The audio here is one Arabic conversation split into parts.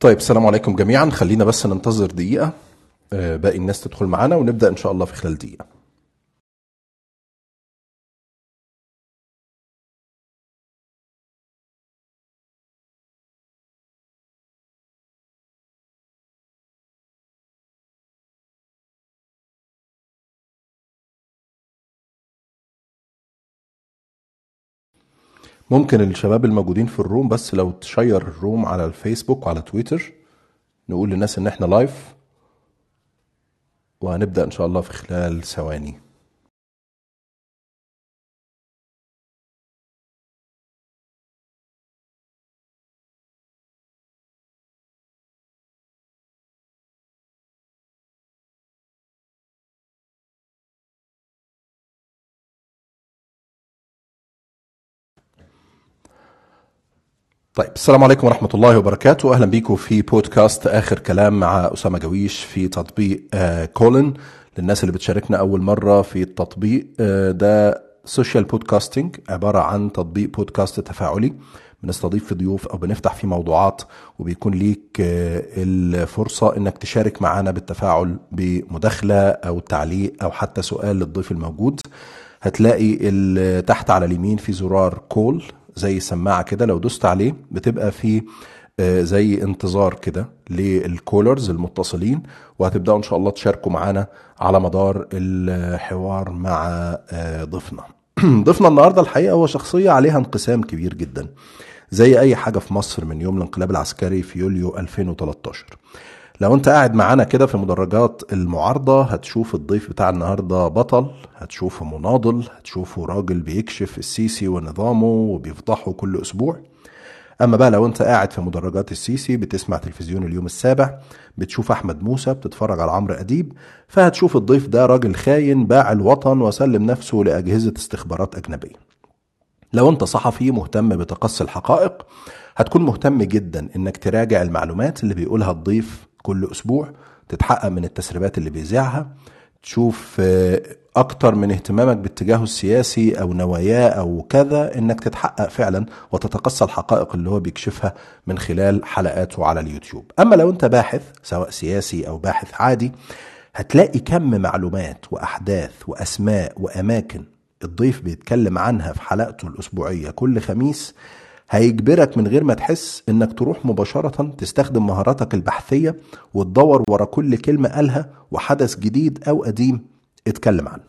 طيب السلام عليكم جميعا. خلينا بس ننتظر دقيقة. آه، باقي الناس تدخل معانا ونبدأ إن شاء الله في خلال دقيقة. ممكن الشباب الموجودين في الروم بس لو تشير الروم على الفيسبوك وعلى تويتر نقول للناس إن إحنا لايف وهنبدأ إن شاء الله في خلال ثواني. طيب السلام عليكم ورحمة الله وبركاته. أهلا بيكم في بودكاست آخر كلام مع أسامة جويش في تطبيق آه كولن. للناس اللي بتشاركنا أول مرة في التطبيق آه ده سوشيال بودكاستنج عبارة عن تطبيق بودكاست تفاعلي بنستضيف في ضيوف أو بنفتح فيه موضوعات وبيكون ليك آه الفرصة إنك تشارك معنا بالتفاعل بمداخلة أو تعليق أو حتى سؤال للضيف الموجود. هتلاقي تحت على اليمين في زرار كول زي سماعة كده لو دوست عليه بتبقى في آه، زي انتظار كده للكولرز المتصلين وهتبدأوا إن شاء الله تشاركوا معانا على مدار الحوار مع آه، ضيفنا. ضيفنا النهارده الحقيقة هو شخصية عليها انقسام كبير جدا زي أي حاجة في مصر من يوم الانقلاب العسكري في يوليو 2013 لو انت قاعد معانا كده في مدرجات المعارضة هتشوف الضيف بتاع النهاردة بطل هتشوفه مناضل هتشوفه راجل بيكشف السيسي ونظامه وبيفضحه كل أسبوع. أما بقى لو أنت قاعد في مدرجات السيسي بتسمع تلفزيون اليوم السابع بتشوف أحمد موسى بتتفرج على عمرو أديب فهتشوف الضيف ده راجل خاين باع الوطن وسلم نفسه لأجهزة استخبارات أجنبية. لو انت صحفي مهتم بتقصي الحقائق هتكون مهتم جدا إنك تراجع المعلومات اللي بيقولها الضيف كل أسبوع تتحقق من التسريبات اللي بيذيعها تشوف آه، أكتر من اهتمامك باتجاهه السياسي أو نواياه أو كذا إنك تتحقق فعلا وتتقصى الحقائق اللي هو بيكشفها من خلال حلقاته على اليوتيوب. أما لو أنت باحث سواء سياسي أو باحث عادي هتلاقي كم معلومات وأحداث وأسماء وأماكن الضيف بيتكلم عنها في حلقته الأسبوعية كل خميس هيجبرك من غير ما تحس إنك تروح مباشرة تستخدم مهاراتك البحثية وتدور ورا كل كلمة قالها وحدث جديد أو قديم اتكلم عنه.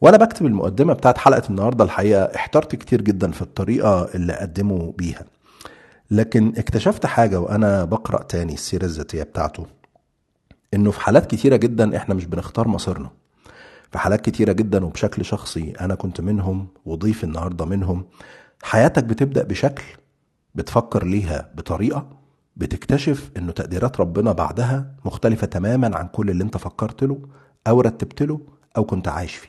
وأنا بكتب المقدمة بتاعت حلقة النهاردة الحقيقة احترت كتير جدا في الطريقة اللي أقدمه بيها. لكن اكتشفت حاجة وأنا بقرأ تاني السيرة الذاتية بتاعته. إنه في حالات كتيرة جدا إحنا مش بنختار مصيرنا. في حالات كتيرة جدا وبشكل شخصي أنا كنت منهم وضيف النهاردة منهم. حياتك بتبدأ بشكل بتفكر ليها بطريقة بتكتشف إنه تقديرات ربنا بعدها مختلفة تماما عن كل اللي أنت فكرت له أو رتبت له أو كنت عايش فيه.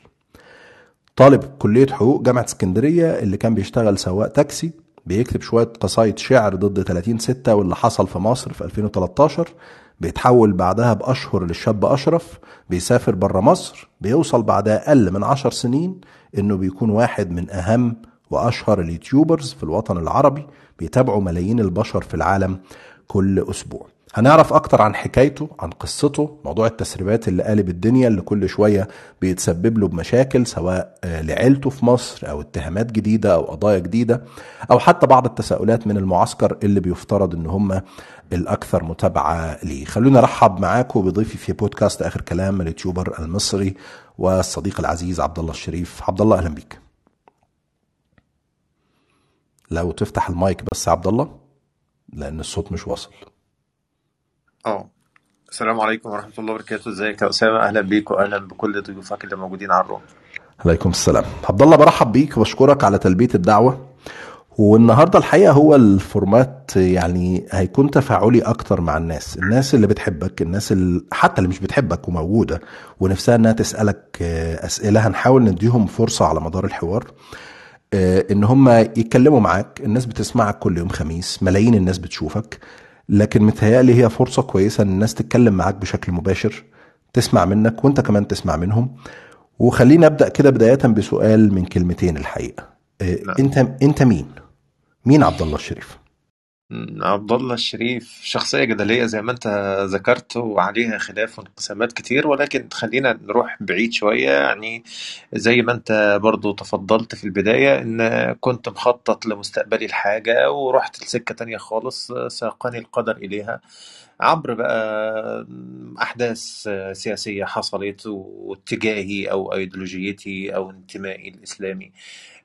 طالب كلية حقوق جامعة اسكندرية اللي كان بيشتغل سواق تاكسي بيكتب شوية قصايد شعر ضد 30 ستة واللي حصل في مصر في 2013 بيتحول بعدها بأشهر للشاب أشرف بيسافر برا مصر بيوصل بعد أقل من عشر سنين إنه بيكون واحد من أهم وأشهر اليوتيوبرز في الوطن العربي بيتابعوا ملايين البشر في العالم كل أسبوع. هنعرف أكتر عن حكايته عن قصته موضوع التسريبات اللي قالب الدنيا اللي كل شوية بيتسبب له بمشاكل سواء آه، لعيلته في مصر أو اتهامات جديدة أو قضايا جديدة أو حتى بعض التساؤلات من المعسكر اللي بيفترض إن هم الأكثر متابعة ليه. خلونا نرحب معاكم بضيفي في بودكاست آخر كلام اليوتيوبر المصري والصديق العزيز عبد الله الشريف. عبد الله أهلا بيك. لو تفتح المايك بس يا عبد الله لأن الصوت مش واصل. آه. السلام عليكم ورحمة الله وبركاته. ازيك يا أسامة؟ أهلا بيك وأهلا بكل ضيوفك اللي موجودين على ال room عليكم السلام. عبد الله برحب بيك وبشكرك على تلبية الدعوة. والنهاردة الحقيقة هو ال format يعني هيكون تفاعلي أكتر مع الناس. الناس اللي بتحبك الناس اللي حتى اللي مش بتحبك وموجودة ونفسها إنها تسألك آه، أسئلة. هنحاول نديهم فرصة على مدار الحوار. إن هم يتكلموا معاك الناس بتسمعك كل يوم خميس ملايين الناس بتشوفك لكن متهيألي هي فرصة كويسة إن الناس تتكلم معاك بشكل مباشر تسمع منك وأنت كمان تسمع منهم وخليني أبدأ كده بداية بسؤال من كلمتين الحقيقة آه، نعم. أنت أنت مين؟ مين عبد الله الشريف؟ عبد الله الشريف شخصية جدلية زي ما انت ذكرت وعليها خلاف وانقسامات كتير ولكن خلينا نروح بعيد شوية. يعني زي ما انت برضو تفضلت في البداية إن كنت مخطط لمستقبلي الحاجة ورحت لسكة تانية خالص ساقني القدر إليها. عبر بقى أحداث سياسية حصلت واتجاهي أو أيديولوجيتي أو انتمائي الإسلامي.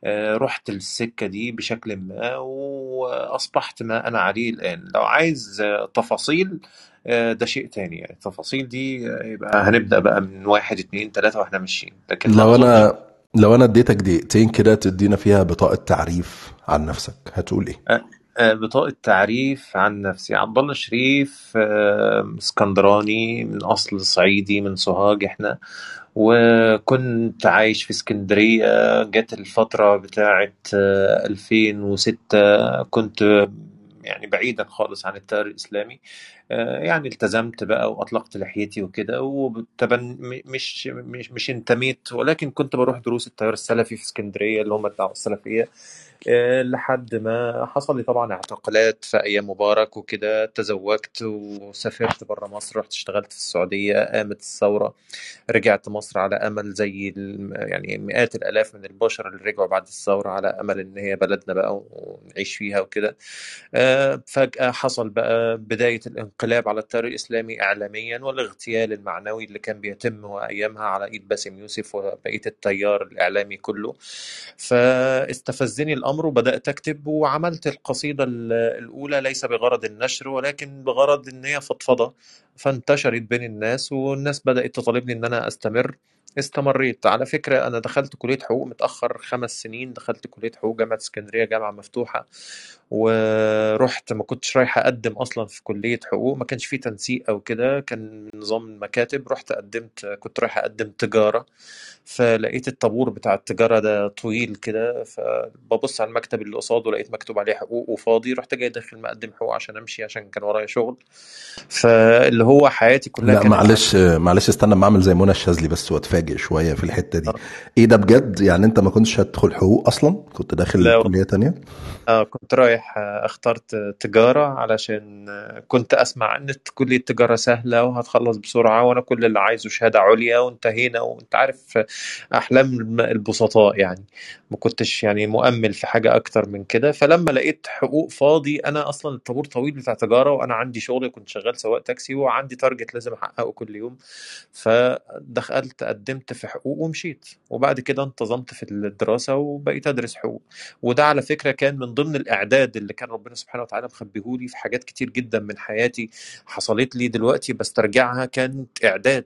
آه، رحت السكة دي بشكل ما وأصبحت ما أنا عليه الآن. لو عايز تفاصيل آه، ده شيء تاني. يعني التفاصيل دي آه، يبقى هنبدأ بقى من واحد اتنين تلاتة وإحنا ماشيين. لكن لو أنا لو أنا اديتك دقيقتين كده تدينا فيها بطاقة تعريف عن نفسك هتقول إيه؟ آه، آه، بطاقة تعريف عن نفسي. عبد الله شريف آه، اسكندراني من أصل صعيدي من سوهاج إحنا. وكنت عايش في اسكندرية. جت الفترة بتاعت آه، 2006 كنت يعني بعيدا خالص عن التيار الإسلامي. آه، يعني التزمت بقى وأطلقت لحيتي وكده. وطبعا مش مش مش انتميت. ولكن كنت بروح دروس التيار السلفي في اسكندرية اللي هم الدعوة السلفية. آه، لحد ما حصل لي طبعا اعتقالات في أيام مبارك وكده. تزوجت وسافرت بره مصر رحت اشتغلت في السعودية قامت الثورة رجعت مصر على أمل زي يعني مئات الآلاف من البشر اللي رجعوا بعد الثورة على أمل إن هي بلدنا بقى ونعيش فيها وكده. آه، فجأة حصل بقى بداية الانقلاب على التيار الإسلامي اعلاميا والاغتيال المعنوي اللي كان بيتم ايامها على إيد باسم يوسف وبقية التيار الإعلامي كله. فاستفزني الأمر وبدأت أكتب وعملت القصيدة ال- الأولى ليس بغرض النشر ولكن بغرض إن هي فضفضة فانتشرت بين الناس والناس بدأت تطالبني إن أنا أستمر. استمريت. على فكرة أنا دخلت كلية حقوق متأخر خمس سنين. دخلت كلية حقوق جامعة اسكندرية جامعة مفتوحة ورحت ما كنتش رايح أقدم أصلا في كلية حقوق. ما كانش فيه تنسيق أو كده كان نظام المكاتب رحت قدمت كنت رايح أقدم تجارة. فلقيت الطابور بتاع التجارة ده طويل كده فببص على المكتب اللي قصاده لقيت مكتوب عليه حقوق وفاضي. رحت جاي داخل مقدم حقوق عشان أمشي عشان كان ورايا شغل. فاللي هو حياتي كلها لا معلش معلش استنى ما أعمل زي منى الشاذلي بس واتفاجئ شوية في الحتة دي. آه. إيه ده بجد؟ يعني أنت ما كنتش هتدخل حقوق أصلا؟ كنت داخل كلية تانية؟ آه كنت رايح آه، اخترت تجارة علشان آه، كنت أسمع إن كلية التجارة سهلة وهتخلص بسرعة وأنا كل اللي عايزه شهادة عليا وانتهينا وأنت عارف الم- البسطاء يعني. ما كنتش يعني مؤمل في حاجة أكتر من كده. فلما لقيت حقوق فاضي أنا أصلا الطابور طويل بتاع تجارة وأنا عندي شغل كنت شغال سواق تاكسي وعندي تارجت لازم أحققه كل يوم. فدخلت قدمت في حقوق ومشيت. وبعد كده انتظمت في الدراسة وبقيت أدرس حقوق. وده على فكرة كان من ضمن الإعداد اللي كان ربنا سبحانه وتعالى مخبيهولي في حاجات كتير جدا من حياتي حصلت لي دلوقتي بسترجعها كانت إعداد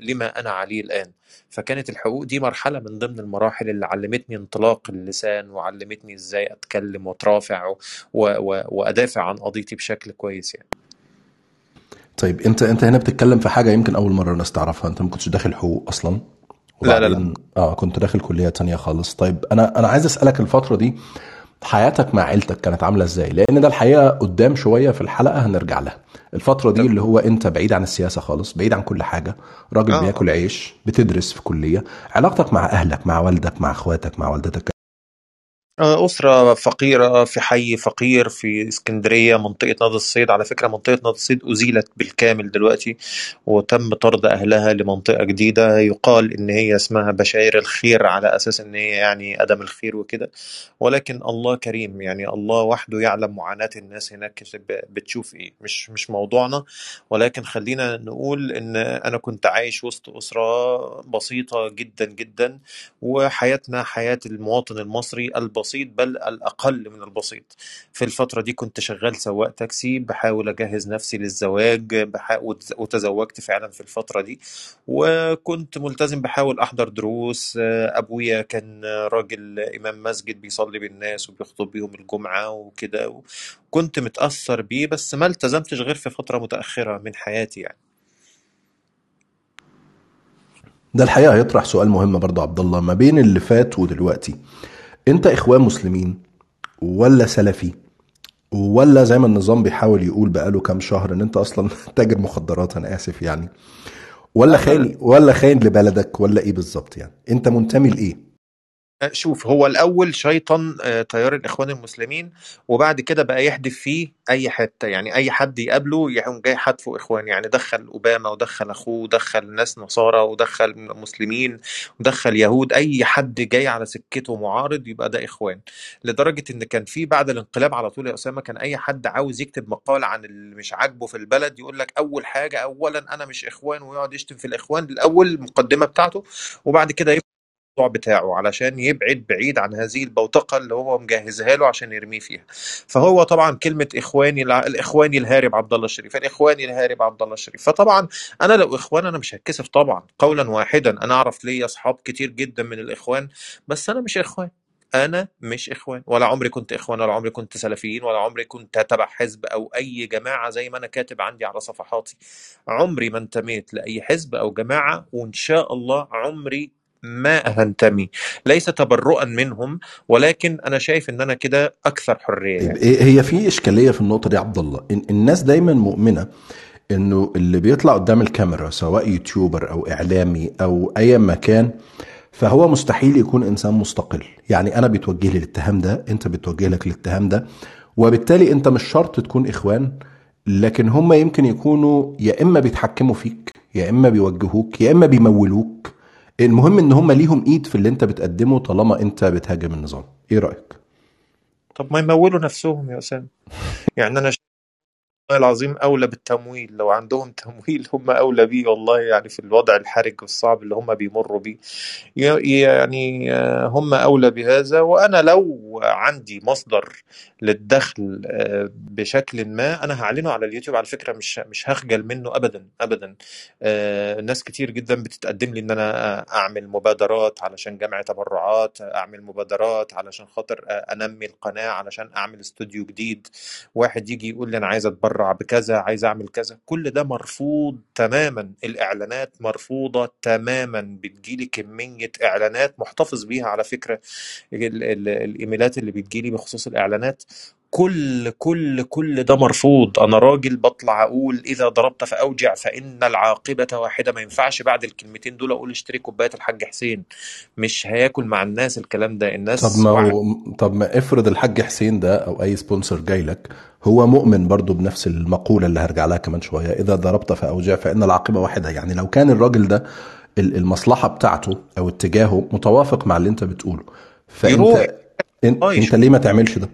لما أنا عليه الآن. فكانت الحقوق دي مرحلة من ضمن المراحل اللي علمتني انطلاق اللسان وعلمتني إزاي أتكلم وأترافع و... و... وأدافع عن قضيتي بشكل كويس يعني. طيب انت انت هنا بتتكلم في حاجة يمكن أول مرة الناس تعرفها. انت ما كنتش داخل حقوق أصلا؟ لا لا لا. آه كنت داخل كلية تانية خالص. طيب أنا أنا عايز أسألك الفترة دي حياتك مع عيلتك كانت عاملة إزاي؟ لأن ده الحقيقة قدام شوية في الحلقة هنرجع لها. الفترة دي اللي هو أنت بعيد عن السياسة خالص بعيد عن كل حاجة راجل آه. بياكل عيش بتدرس في كلية علاقتك مع أهلك مع والدك مع أخواتك مع والدتك آه، أسرة فقيرة في حي فقير في اسكندرية منطقة نادي الصيد. على فكرة منطقة نادي الصيد أزيلت بالكامل دلوقتي وتم طرد أهلها لمنطقة جديدة. يقال إن هي اسمها بشاير الخير على أساس إن هي يعني أدم الخير وكده. ولكن الله كريم يعني الله وحده يعلم معاناة الناس هناك بتشوف إيه. مش مش موضوعنا. ولكن خلينا نقول إن أنا كنت عايش وسط أسرة بسيطة جدا جدا وحياتنا حياة المواطن المصري البسيط بل الأقل من البسيط. في الفترة دي كنت شغال سواق تاكسي بحاول أجهز نفسي للزواج بحا... وت- وتزوجت فعلا في الفترة دي. وكنت ملتزم بحاول أحضر دروس. أبويا كان راجل إمام مسجد بيصلي بالناس وبيخطب بيهم الجمعة وكده. كنت متأثر بيه بس ما التزمتش غير في فترة متأخرة من حياتي يعني. ده الحقيقة هيطرح سؤال مهم برضه عبد الله. ما بين اللي فات ودلوقتي انت اخوان مسلمين ولا سلفي ولا زي ما النظام بيحاول يقول بقاله كام شهر ان انت أصلا تاجر مخدرات أنا آسف يعني. ولا لا خاين لا ولا خاين لبلدك ولا إيه بالظبط يعني. انت منتمي لإيه؟ شوف هو الأول شيطن آه، تيار الإخوان المسلمين وبعد كده بقى يحدف فيه أي حتة يعني أي حد يقابله يقوم جاي حدفه إخوان يعني دخل أوباما ودخل أخوه ودخل ناس نصارى ودخل مسلمين ودخل يهود أي حد جاي على سكته معارض يبقى ده إخوان. لدرجة إن كان في بعد الانقلاب على طول يا أسامة كان أي حد عاوز يكتب مقال عن اللي مش عاجبه في البلد يقول لك أول حاجة أولا أنا مش إخوان ويقعد يشتم في الإخوان الأول المقدمة بتاعته وبعد كده الموضوع بتاعه علشان يبعد بعيد عن هذه البوتقة اللي هو مجهزها له عشان يرميه فيها. فهو طبعا كلمة إخواني الع- الإخواني الهارب عبد الله الشريف الإخواني الهارب عبد الله الشريف. فطبعا أنا لو إخوان أنا مش هتكسف طبعا قولا واحدا. أنا أعرف ليا أصحاب كتير جدا من الإخوان بس أنا مش إخوان. أنا مش إخوان. ولا عمري كنت إخوان ولا عمري كنت سلفيين ولا عمري كنت تبع حزب أو أي جماعة زي ما أنا كاتب عندي على صفحاتي. عمري ما انتميت لأي حزب أو جماعة وإن شاء الله عمري ما هنتمي. ليس تبرؤا منهم ولكن أنا شايف إن أنا كده أكثر حرية طيب يعني. إيه- هي في إشكالية في النقطة دي عبد الله الناس دايما مؤمنة إنه اللي بيطلع قدام الكاميرا سواء يوتيوبر أو إعلامي أو أي مكان فهو مستحيل يكون إنسان مستقل. يعني أنا بيتوجه لي الاتهام ده أنت بتوجه لك الاتهام ده وبالتالي أنت مش شرط تكون إخوان لكن هم يمكن يكونوا يا إما بيتحكموا فيك يا إما بيوجهوك يا إما بيمولوك. المهم إن هم ليهم إيد في اللي أنت بتقدمه طالما أنت بتهاجم النظام. إيه رأيك؟ طب ما يمولوا نفسهم يا أسامة. يعني أنا والله العظيم أولى بالتمويل لو عندهم تمويل هم أولى بيه والله يعني في الوضع الحرج والصعب اللي هم بيمروا بيه. يعني هم أولى بهذا وأنا لو عندي مصدر للدخل آه، بشكل ما أنا هعلنه على اليوتيوب. على فكرة مش مش هخجل منه أبدا أبدا. آه، ناس كتير جدا بتتقدم لي إن أنا أعمل مبادرات علشان جمع تبرعات أعمل مبادرات علشان خاطر أنمي القناة علشان أعمل استوديو جديد. واحد يجي يقول لي أنا عايز اتبرع بكذا عايز أعمل كذا. كل ده مرفوض تماما. الإعلانات مرفوضة تماما. بتجيلي كمية إعلانات محتفظ بيها على فكرة ال- ال- الإيميلات اللي بتجيلي بخصوص الإعلانات. كل كل كل ده مرفوض. أنا راجل بطلع أقول إذا ضربت فأوجع فإن العاقبة واحدة. ما ينفعش بعد الكلمتين دول أقول اشتري كوباية الحاج حسين. مش هياكل مع الناس الكلام ده. طب الناس ما وع- هو طب ما افرض الحاج حسين ده أو أي سبونسر جاي لك هو مؤمن برضو بنفس المقولة اللي هرجع لها كمان شوية. إذا ضربت فأوجع فإن العاقبة واحدة. يعني لو كان الراجل ده ال- المصلحة بتاعته أو اتجاهه متوافق مع اللي أنت بتقوله يروح. فانت إن- آه أنت يشوف. ليه ما تعملش ده؟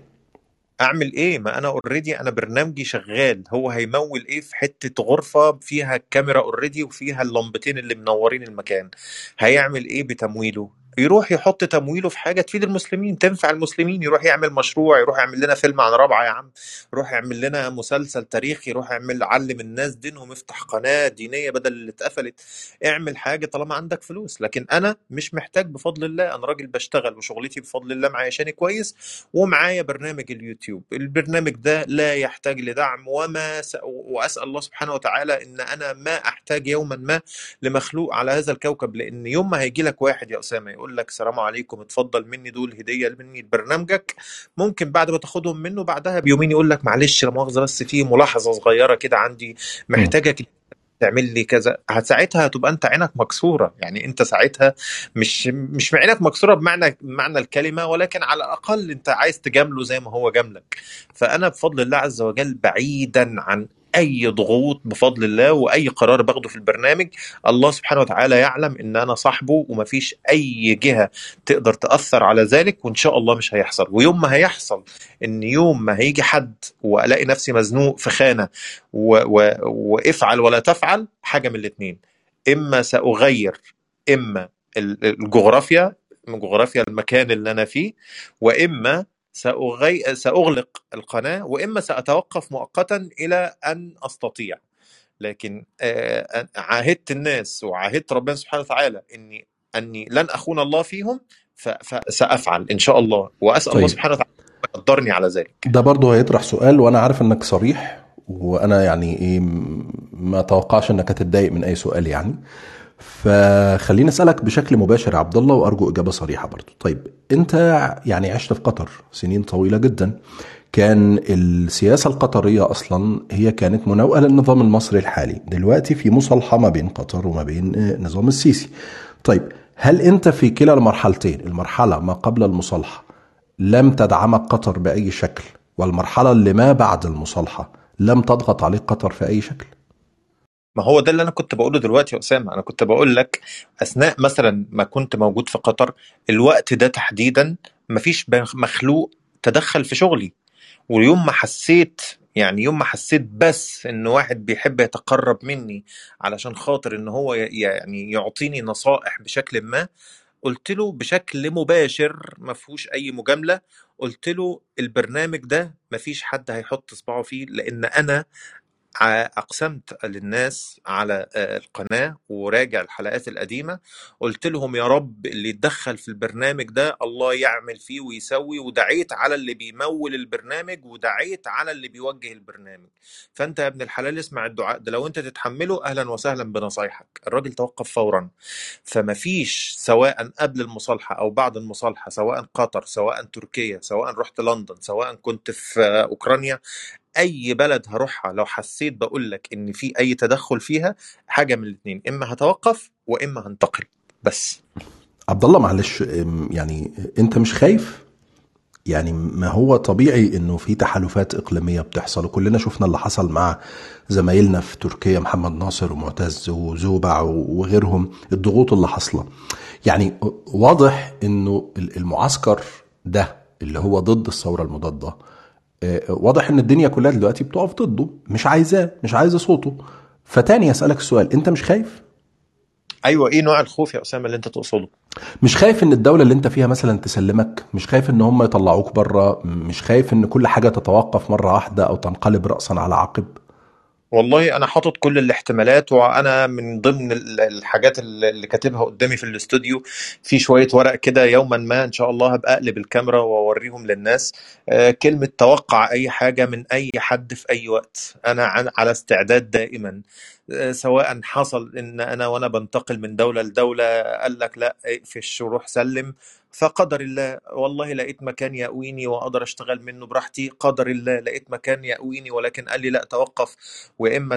أعمل إيه؟ ما أنا already أنا برنامجي شغال. هو هيمول إيه في حتة غرفة فيها الكاميرا already وفيها اللمبتين اللي منورين المكان؟ هيعمل إيه بتمويله؟ يروح يحط تمويله في حاجة تفيد المسلمين تنفع المسلمين يروح يعمل مشروع يروح يعمل لنا فيلم عن رابعة يا عم يروح يعمل لنا مسلسل تاريخي يروح يعمل علم الناس دينهم افتح قناة دينية بدل اللي اتقفلت. اعمل حاجة طالما عندك فلوس لكن أنا مش محتاج بفضل الله أنا راجل بشتغل وشغلتي بفضل الله معيشاني كويس ومعايا برنامج اليوتيوب. البرنامج ده لا يحتاج لدعم وما س... وأسأل الله سبحانه وتعالى إن أنا ما أحتاج يوما ما لمخلوق على هذا الكوكب لأن يوم ما هيجي لك واحد يا أسامة يقول لك السلام عليكم اتفضل مني دول هدية مني لبرنامجك ممكن بعد ما تاخدهم منه بعدها بيومين يقول لك معلش لا مؤاخذة بس في ملاحظة صغيرة كده عندي. محتاجك تعمل لي كذا ساعتها هتبقى انت عينك مكسورة يعني انت ساعتها مش مش عينك مكسورة بمعنى بمعنى الكلمة ولكن على الأقل انت عايز تجامله زي ما هو جاملك فأنا بفضل الله عز وجل بعيدا عن أي ضغوط بفضل الله وأي قرار باخده في البرنامج الله سبحانه وتعالى يعلم إن أنا صاحبه ومفيش أي جهة تقدر تأثر على ذلك وإن شاء الله مش هيحصل. ويوم ما هيحصل إن يوم ما هيجي حد وألاقي نفسي مزنوق في خانة و... و... وافعل ولا تفعل حاجة من الاثنين إما سأغير إما ال- الجغرافيا من جغرافيا المكان اللي أنا فيه وإما سأغي... سأغلق القناة وإما سأتوقف مؤقتا إلى أن أستطيع. لكن آه، عاهدت الناس وعاهدت ربنا سبحانه وتعالى إني أني لن أخون الله فيهم ف... فسافعل إن شاء الله وأسأل الله طيب. سبحانه وتعالى أن يقدرني على ذلك. ده برضه هيطرح سؤال وأنا عارف إنك صريح وأنا يعني إيه م- ما اتوقعش إنك هتتضايق من أي سؤال يعني. فخليني أسألك بشكل مباشر عبد الله وأرجو إجابة صريحة برضه طيب أنت يعني عشت في قطر سنين طويلة جدا. كان السياسة القطرية أصلا هي كانت مناوئة للنظام المصري الحالي. دلوقتي في مصالحة ما بين قطر وما بين آه، نظام السيسي. طيب هل أنت في كلا المرحلتين المرحلة ما قبل المصالحة لم تدعمك قطر بأي شكل والمرحلة اللي ما بعد المصالحة لم تضغط عليك قطر في أي شكل؟ ما هو ده اللي أنا كنت بقوله دلوقتي يا أسامة. أنا كنت بقول لك أثناء مثلا ما كنت موجود في قطر الوقت ده تحديدا مفيش مخلوق تدخل في شغلي. ويوم ما حسيت يعني يوم ما حسيت بس إن واحد بيحب يتقرب مني علشان خاطر إن هو يعني يعطيني نصائح بشكل ما قلت له بشكل مباشر ما فيهوش أي مجاملة قلت له البرنامج ده ما فيش حد هيحط صباعه فيه لأن أنا أقسمت للناس على آه، القناة وراجع الحلقات القديمة. قلت لهم يا رب اللي يتدخل في البرنامج ده الله يعمل فيه ويسوي ودعيت على اللي بيمول البرنامج ودعيت على اللي بيوجه البرنامج. فأنت يا ابن الحلال اسمع الدعاء ده لو أنت تتحمله أهلا وسهلا بنصايحك. الراجل توقف فورا. فما فيش سواء قبل المصالحة أو بعد المصالحة سواء قطر سواء تركيا سواء رحت لندن سواء كنت في آه، أوكرانيا أي بلد هروحها لو حسيت بقول لك إن في أي تدخل فيها حاجة من الاثنين إما هتوقف وإما هنتقل. بس. عبد الله معلش يعني أنت مش خايف؟ يعني ما هو طبيعي إنه في تحالفات إقليمية بتحصل وكلنا شفنا اللي حصل مع زمايلنا في تركيا محمد ناصر ومعتز وزوبع وغيرهم الضغوط اللي حاصلة. يعني واضح إنه المعسكر ده اللي هو ضد الثورة المضادة واضح إن الدنيا كلها دلوقتي بتقف ضده مش عايزاه مش عايزة صوته. فتاني اسالك السؤال أنت مش خايف؟ أيوه إيه نوع الخوف يا أسامة اللي أنت تقصده؟ مش خايف إن الدولة اللي أنت فيها مثلا تسلمك؟ مش خايف إن هم يطلعوك بره مش خايف إن كل حاجة تتوقف مرة واحدة أو تنقلب رأسا على عقب؟ والله أنا حاطط كل الاحتمالات وأنا من ضمن ال- الحاجات اللي كاتبها قدامي في الاستوديو في شوية ورق كده يوما ما إن شاء الله هبقى أقلب الكاميرا وأوريهم للناس. آه، كلمة توقع أي حاجة من أي حد في أي وقت. عن- على استعداد دائما. آه، سواء حصل إن أنا وأنا بنتقل من دولة لدولة قال لك لأ اقفش وروح سلم. فقدر الله والله لقيت مكان يأويني وأقدر أشتغل منه براحتي. قدر الله لقيت مكان يأويني ولكن قال لي لا توقف. وإما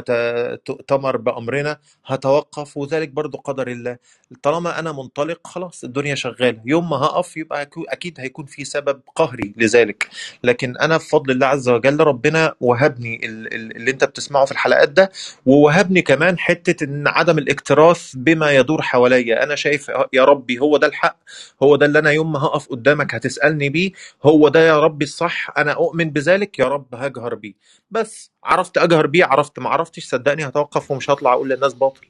تؤتمر بأمرنا هتوقف. وذلك برضو قدر الله. طالما أنا منطلق خلاص الدنيا شغالة. يوم ما هقف يبقى أكيد هيكون في سبب قهري لذلك. لكن أنا بفضل الله عز وجل ربنا وهبني ال- ال- اللي أنت بتسمعه في الحلقات ده. ووهبني كمان حتة إن عدم الاكتراث بما يدور حواليا. أنا شايف يا ربي هو ده الحق هو ده اللي أنا يوم ما هقف قدامك هتسألني بيه هو ده يا ربي الصح؟ أنا أؤمن بذلك؟ يا رب هجهر بيه. بس عرفت أجهر بيه عرفت ما عرفتش صدقني هتوقف ومش هطلع أقول للناس باطل.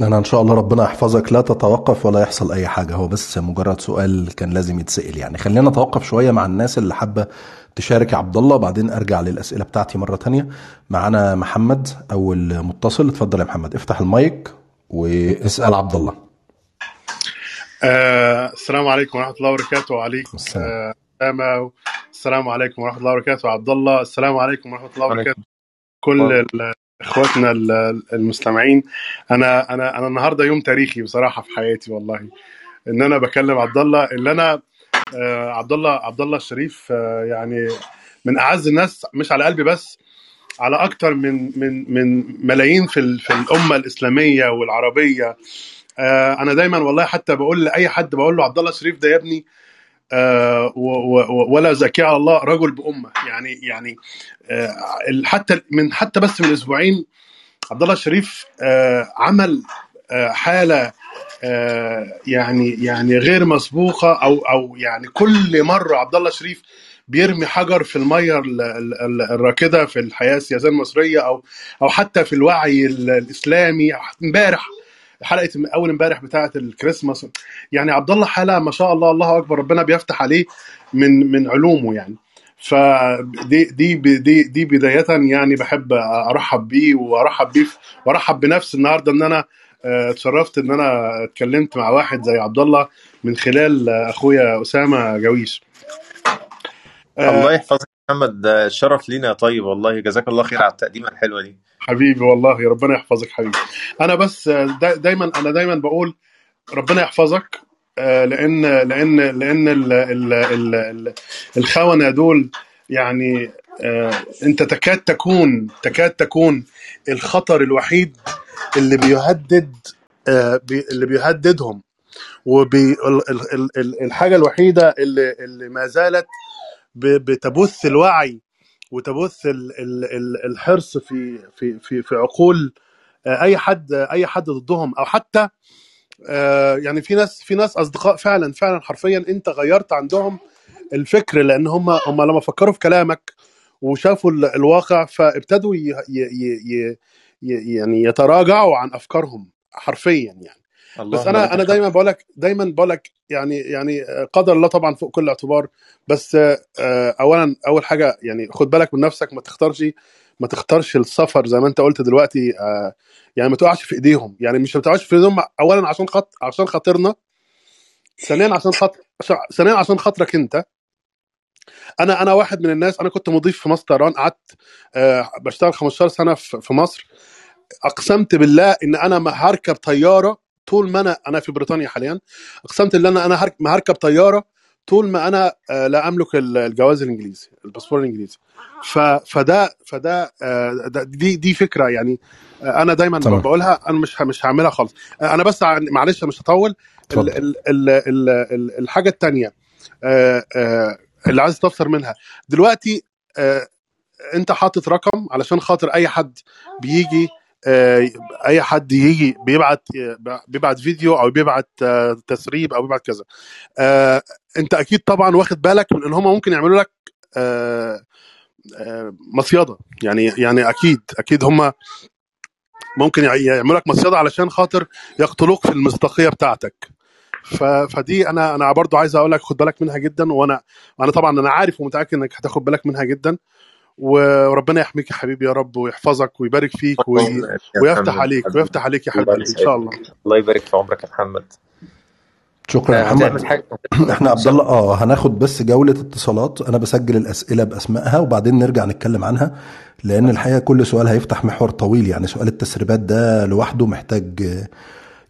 أنا إن شاء الله ربنا يحفظك. لا تتوقف ولا يحصل أي حاجة. هو بس مجرد سؤال كان لازم يتسأل يعني. خلينا نتوقف شوية مع الناس اللي حابة تشارك يا عبد الله بعدين أرجع للأسئلة بتاعتي مرة تانية. معانا محمد أول متصل. اتفضل يا محمد. افتح المايك واسأل عبد الله. آه السلام عليكم ورحمة الله وبركاته. وعليكم السلام. آه السلام عليكم ورحمة الله وبركاته. عبد الله السلام عليكم ورحمة الله وبركاته. كل إخواتنا ال- المستمعين أنا أنا أنا النهارده يوم تاريخي بصراحة في حياتي والله. إن أنا بكلم عبد الله اللي أنا آه عبد الله عبد الله الشريف آه يعني من أعز الناس مش على قلبي بس على أكتر من من من ملايين في في الأمة الإسلامية والعربية. آه أنا دايما والله حتى بقول لأي حد بقول له عبد الله الشريف ده يا ابني آه، ولا زكي على الله رجل بأمة. يعني يعني آه، حتى من حتى بس من أسبوعين عبد الله الشريف آه، عمل حالة آه، يعني يعني غير مسبوقة أو أو يعني كل مرة عبد الله الشريف بيرمي حجر في المية ال- ال- ال- الراكدة في الحياة السياسية المصرية أو أو حتى في الوعي ال- الإسلامي امبارح حلقة أول امبارح بتاعة الكريسماس. يعني عبد الله حاله ما شاء الله الله أكبر ربنا بيفتح عليه من من علومه يعني. فدي دي دي دي بداية يعني بحب أرحب بيه وأرحب بيه وأرحب بنفسي النهارده إن أنا آه، اتشرفت إن أنا اتكلمت مع واحد زي عبد الله من خلال أخويا أسامة جويش. آه، الله يحفظك. محمد ده شرف لينا. طيب والله جزاك الله خير على التقديمة الحلوة دي. حبيبي والله ربنا يحفظك حبيبي. أنا بس آه، دا دايما أنا دايما بقول ربنا يحفظك آه، لأن لأن لأن ال ال ال ال الخونة دول يعني آه، أنت تكاد تكون تكاد تكون الخطر الوحيد اللي بيهدد بي اللي بيهددهم. والحاجة الوحيدة اللي اللي ما زالت بتبث الوعي وتبث ال- ال- ال- الحرص في في في في عقول آه، أي حد أي حد ضدهم. أو حتى آه، يعني في ناس في ناس أصدقاء فعلا فعلا حرفيا أنت غيرت عندهم الفكر لأن هم هم لما فكروا في كلامك وشافوا ال- الواقع فابتدوا يعني يتراجعوا عن أفكارهم حرفيا يعني. بس أنا أنا دايما بقول لك دايما بقول لك يعني يعني قدر الله طبعا فوق كل اعتبار. بس آه، اولا أول حاجة يعني خد بالك من نفسك ما تختارش ما تختارش السفر زي ما أنت قلت دلوقتي آه، يعني ما تقعش في إيديهم. يعني مش ما تقعش في إيديهم اولا عشان خط عشان خاطرنا. ثانيا عشان خاطر ثانيا عشان خاطرك أنت. أنا أنا واحد من الناس أنا كنت مضيف في مصر طيران قعدت آه، بشتغل 15 سنة في في مصر. أقسمت بالله إن أنا ما هركب طيارة طول ما أنا أنا في بريطانيا حاليا اقسمت إن أنا أنا ما هركب طيارة طول ما أنا آه، لا أملك ال- الجواز الإنجليزي الباسبور الإنجليزي. ف فده فده آه، دي دي فكرة يعني آه، أنا دايما تمام. بقولها أنا مش مش هعملها خالص. أنا بس معلش مش هطول. ال ال ال ال ال الحاجة الثانية اللي عايز تفسر منها. دلوقتي أنت حاطط رقم علشان خاطر أي حد بيجي أي حد يجي بيبعت بيبعت فيديو أو بيبعت آه، تسريب أو بيبعت كذا. آه، أنت أكيد طبعا واخد بالك من إن هم ممكن يعملوا لك آه، آه، مصيدة. يعني يعني أكيد أكيد هم ممكن يع- يعملوا لك مصيدة علشان خاطر يقتلوك في المصداقية بتاعتك. فدي أنا أنا برضو عايز أقول لك خد بالك منها جدا وأنا أنا طبعا أنا عارف ومتأكد إنك هتاخد بالك منها جدا. وربنا يحميك يا حبيبي يا رب ويحفظك ويبارك فيك وي... ويفتح عليك حبيبي. ويفتح عليك يا حبيب الله قلبي إن شاء الله. الله يبارك في عمرك يا محمد. شكرا يا آه، محمد. إحنا عبد الله آه هناخد بس جولة اتصالات. أنا بسجل الأسئلة بأسمائها وبعدين نرجع نتكلم عنها لأن الحقيقة كل سؤال هيفتح محور طويل. يعني سؤال التسريبات ده لوحده محتاج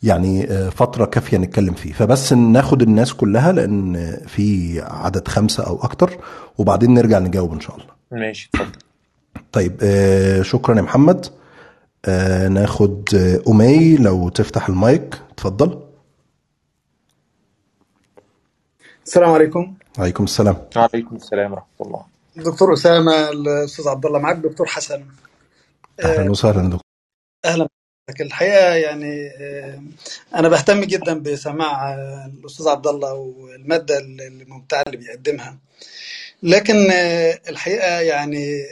يعني آه، فترة كافية نتكلم فيه. فبس ناخد الناس كلها لأن آه، في عدد خمسة أو أكتر وبعدين نرجع نجاوب إن شاء الله. ماشي اتفضل. طيب آه، شكرا يا محمد. آه، ناخد آه، أمي لو تفتح المايك. اتفضل. السلام عليكم. عليكم السلام. وعليكم السلام ورحمة الله. دكتور أسامة الأستاذ عبد الله معك دكتور حسن. أهلا وسهلا دكتور. أهلا. بك الحقيقة يعني آه، أنا بهتم جدا بسماع آه، الأستاذ عبد الله والمادة الممتعه اللي بيقدمها. لكن آه، الحقيقة يعني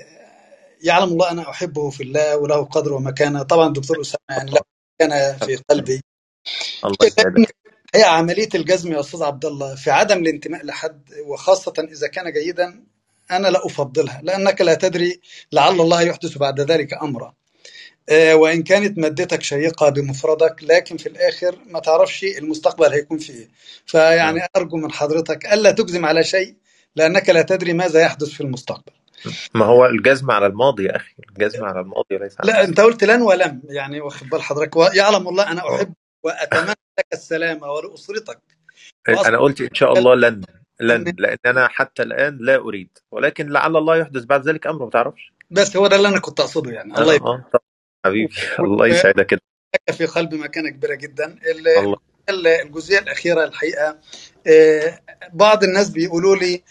يعلم الله أنا أحبه في الله وله قدر ومكانة. طبعا الدكتور أسامة يعني له مكانة في قلبي. الله يسعدك. هي عملية الجزم يا أستاذ عبد الله في عدم الانتماء لحد وخاصة إذا كان جيدا أنا لا أفضلها لأنك لا تدري لعل الله يحدث بعد ذلك امرا. آه، وإن كانت مادتك شيقة بمفردك لكن في الآخر ما تعرفش المستقبل هيكون فيه فيعني نعم. أرجو من حضرتك ألا تجزم على شيء لأنك لا تدري ماذا يحدث في المستقبل. ما هو الجزم على الماضي يا أخي الجزم على الماضي وليس على لا أنت المستقبل قلت لن ولم يعني واخد بال حضرتك. ويعلم الله أنا أحب وأتمنى لك السلامه ولأسرتك. أنا قلت إن شاء الله لن لن لأن أنا حتى الآن لا أريد. ولكن لعل الله يحدث بعد ذلك أمر ما تعرفش؟ بس هو ده اللي أنا كنت أقصده يعني. الله آه يبارك. آه، حبيبي الله يسعدك كده في قلبي مكانة كبيرة جدا. ال- الله. ال- الجزئية الأخيرة الحقيقة آه، بعض الناس بيقولوا لي آه،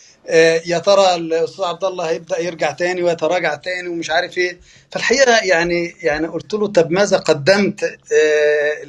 يا ترى الأستاذ عبد الله هيبدأ يرجع تاني ويتراجع تاني ومش عارف إيه. فالحقيقة يعني يعني قلت له طب ماذا قدمت آه،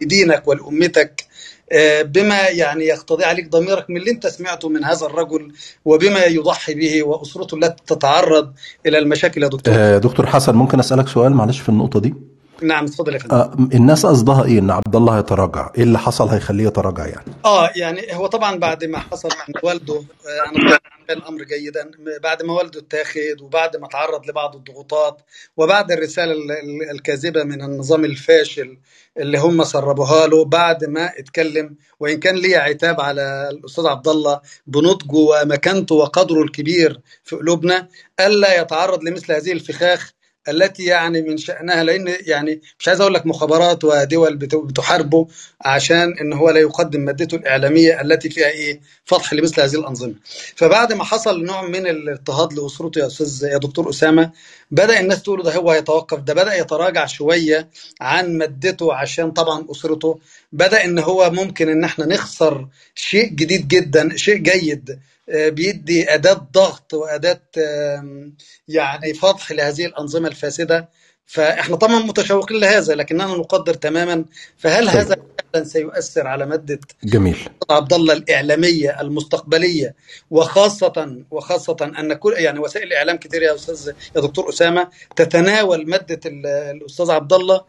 لدينك ولأمتك؟ آه، بما يعني يقتضي عليك ضميرك من اللي انت سمعته من هذا الرجل وبما يضحي به وأسرته التي تتعرض إلى المشاكل يا دكتور. آه، دكتور حسن ممكن أسألك سؤال معلش في النقطة دي؟ نعم اتفضل يا فندم. آه، الناس قصدها إيه؟ إن عبد الله هيتراجع إيه اللي حصل هيخليه يتراجع يعني؟ آه يعني هو طبعا بعد ما حصل من والده آه، أنا الأمر جيدا. بعد ما والده اتاخد وبعد ما تعرض لبعض الضغوطات وبعد الرسالة ال- ال- الكاذبة من النظام الفاشل اللي هم سربوها له بعد ما اتكلم وإن كان لي عتاب على الأستاذ عبد الله بنضجه ومكانته وقدره الكبير في قلوبنا ألا يتعرض لمثل هذه الفخاخ التي يعني من شأنها لأن يعني مش عايز أقول لك مخابرات ودول بت- بتحاربه عشان إن هو لا يقدم مادته الإعلامية التي فيها إيه؟ فضح لمثل هذه الأنظمة. فبعد ما حصل نوع من الاضطهاد لأسرته يا أستاذ يا دكتور أسامة بدأ الناس تقول ده هو هيتوقف ده بدأ يتراجع شوية عن مادته عشان طبعا أسرته بدأ إن هو ممكن إن إحنا نخسر شيء جديد جدا شيء جيد بيدي أداة ضغط وأداة يعني فضح لهذه الأنظمة الفاسدة. فإحنا طبعا متشوقين لهذا لكننا نقدر تماما. فهل طيب. هذا فعلا سيؤثر على مادة جميل. عبد الله الإعلامية المستقبلية؟ وخاصة وخاصة أن كل يعني وسائل الإعلام كتير يا أستاذ يا دكتور أسامة تتناول مادة ال- الأستاذ عبد الله آه،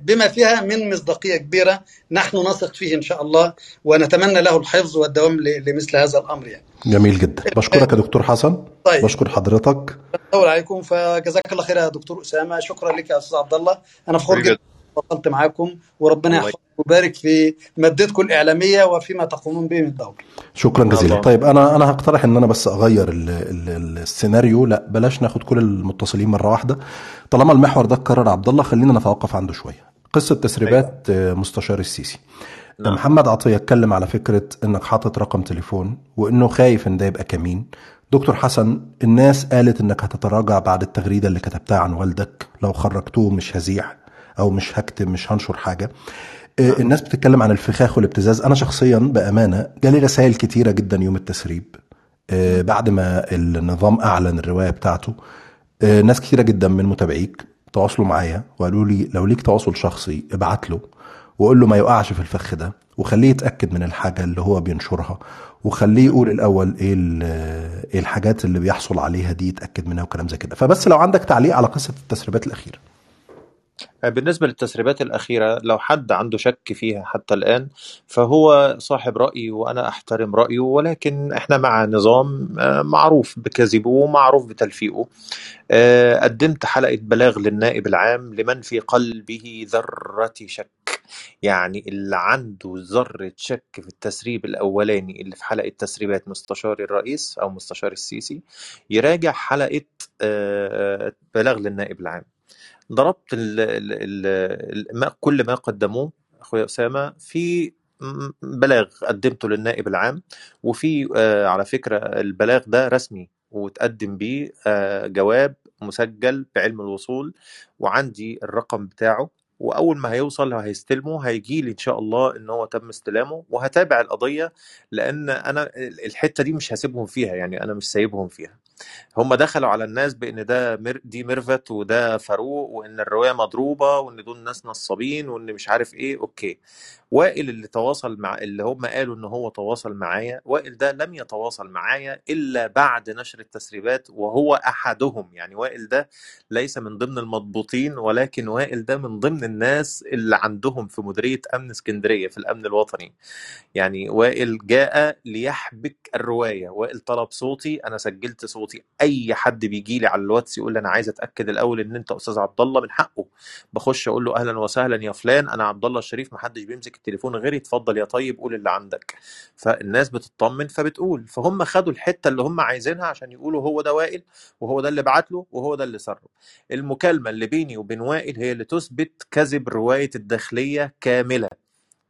بما فيها من مصداقية كبيرة نحن نثق فيه إن شاء الله ونتمنى له الحفظ والدوام ل- لمثل هذا الأمر يعني. جميل جدا. بشكرك يا دكتور حسن. طيب. بشكر حضرتك. أطول عليكم فجزاك الله خير يا دكتور أسامة. شكرا لك يا أستاذ عبد الله. أنا فخور جدا. تواصلت معاكم وربنا يحفظكم ويبارك في مادتكم الإعلامية وفيما تقومون به من دور شكرا جزيلا. الله. طيب أنا أنا هقترح إن أنا بس أغير ال ال السيناريو. لا بلاش ناخد كل المتصلين مرة واحدة. طالما المحور ده اتكرر عبد الله خلينا نتوقف عنده شوية. قصة تسريبات آه، مستشار السيسي. نعم. محمد عطية اتكلم على فكرة إنك حاطط رقم تليفون وإنه خايف إن ده يبقى كمين. دكتور حسن الناس قالت إنك هتتراجع بعد التغريدة اللي كتبتها عن والدك. لو خرجتوه مش هزيع. أو مش هكتب مش هنشر حاجة. آه، الناس بتتكلم عن الفخاخ والابتزاز. أنا شخصيا بأمانة جالي رسائل كتيرة جدا يوم التسريب. آه، بعد ما النظام أعلن الرواية بتاعته آه، ناس كتيرة جدا من متابعيك تواصلوا معايا وقالوا لي لو ليك تواصل شخصي ابعت له وقول له ما يقعش في الفخ ده وخليه يتأكد من الحاجة اللي هو بينشرها وخليه يقول الأول إيه إيه الحاجات اللي بيحصل عليها دي يتأكد منها وكلام زي كده. فبس لو عندك تعليق على قصة التسريبات الأخيرة. بالنسبة للتسريبات الأخيرة لو حد عنده شك فيها حتى الآن فهو صاحب رأي وأنا أحترم رأيه ولكن إحنا مع نظام آه، معروف بكذبه ومعروف بتلفيقه. آه، قدمت حلقة بلاغ للنائب العام لمن في قلبه ذرة شك. يعني اللي عنده ذرة شك في التسريب الأولاني اللي في حلقة تسريبات مستشار الرئيس أو مستشار السيسي يراجع حلقة آه، بلاغ للنائب العام. ضربت ال ال ال ما كل ما قدموه أخويا أسامة في بلاغ قدمته للنائب العام وفي آه، على فكرة البلاغ ده رسمي وتقدم بيه آه، جواب مسجل بعلم الوصول وعندي الرقم بتاعه وأول ما هيوصل هيستلمه هيجي لي إن شاء الله إن هو تم استلامه وهتابع القضية لأن أنا الحتة دي مش هسيبهم فيها يعني أنا مش سايبهم فيها. هم دخلوا على الناس بإن ده مر... دي ميرفت وده فاروق وإن الرواية مضروبة وإن دول ناس نصابين وإن مش عارف إيه okay. وائل اللي تواصل مع اللي هم قالوا إن هو تواصل معايا وائل ده لم يتواصل معايا إلا بعد نشر التسريبات وهو أحدهم. يعني وائل ده ليس من ضمن المضبوطين ولكن وائل ده من ضمن الناس اللي عندهم في مديرية أمن اسكندرية في الأمن الوطني. يعني وائل جاء ليحبك الرواية. وائل طلب صوتي أنا سجلت صوتي. أي حد بيجي لي على الواتس يقول لي أنا عايز أتأكد الأول إن أنت أستاذ عبد الله من حقه. بخش أقول له أهلا وسهلا يا فلان أنا عبد الله الشريف محدش بيمسك التليفون غيري اتفضل يا طيب قول اللي عندك. فالناس بتطمن فبتقول. فهم خدوا الحتة اللي هم عايزينها عشان يقولوا هو ده وائل وهو ده اللي بعت له وهو ده اللي سره. المكالمة اللي بيني وبين وائل هي اللي تثبت كذب رواية الداخلية كاملة.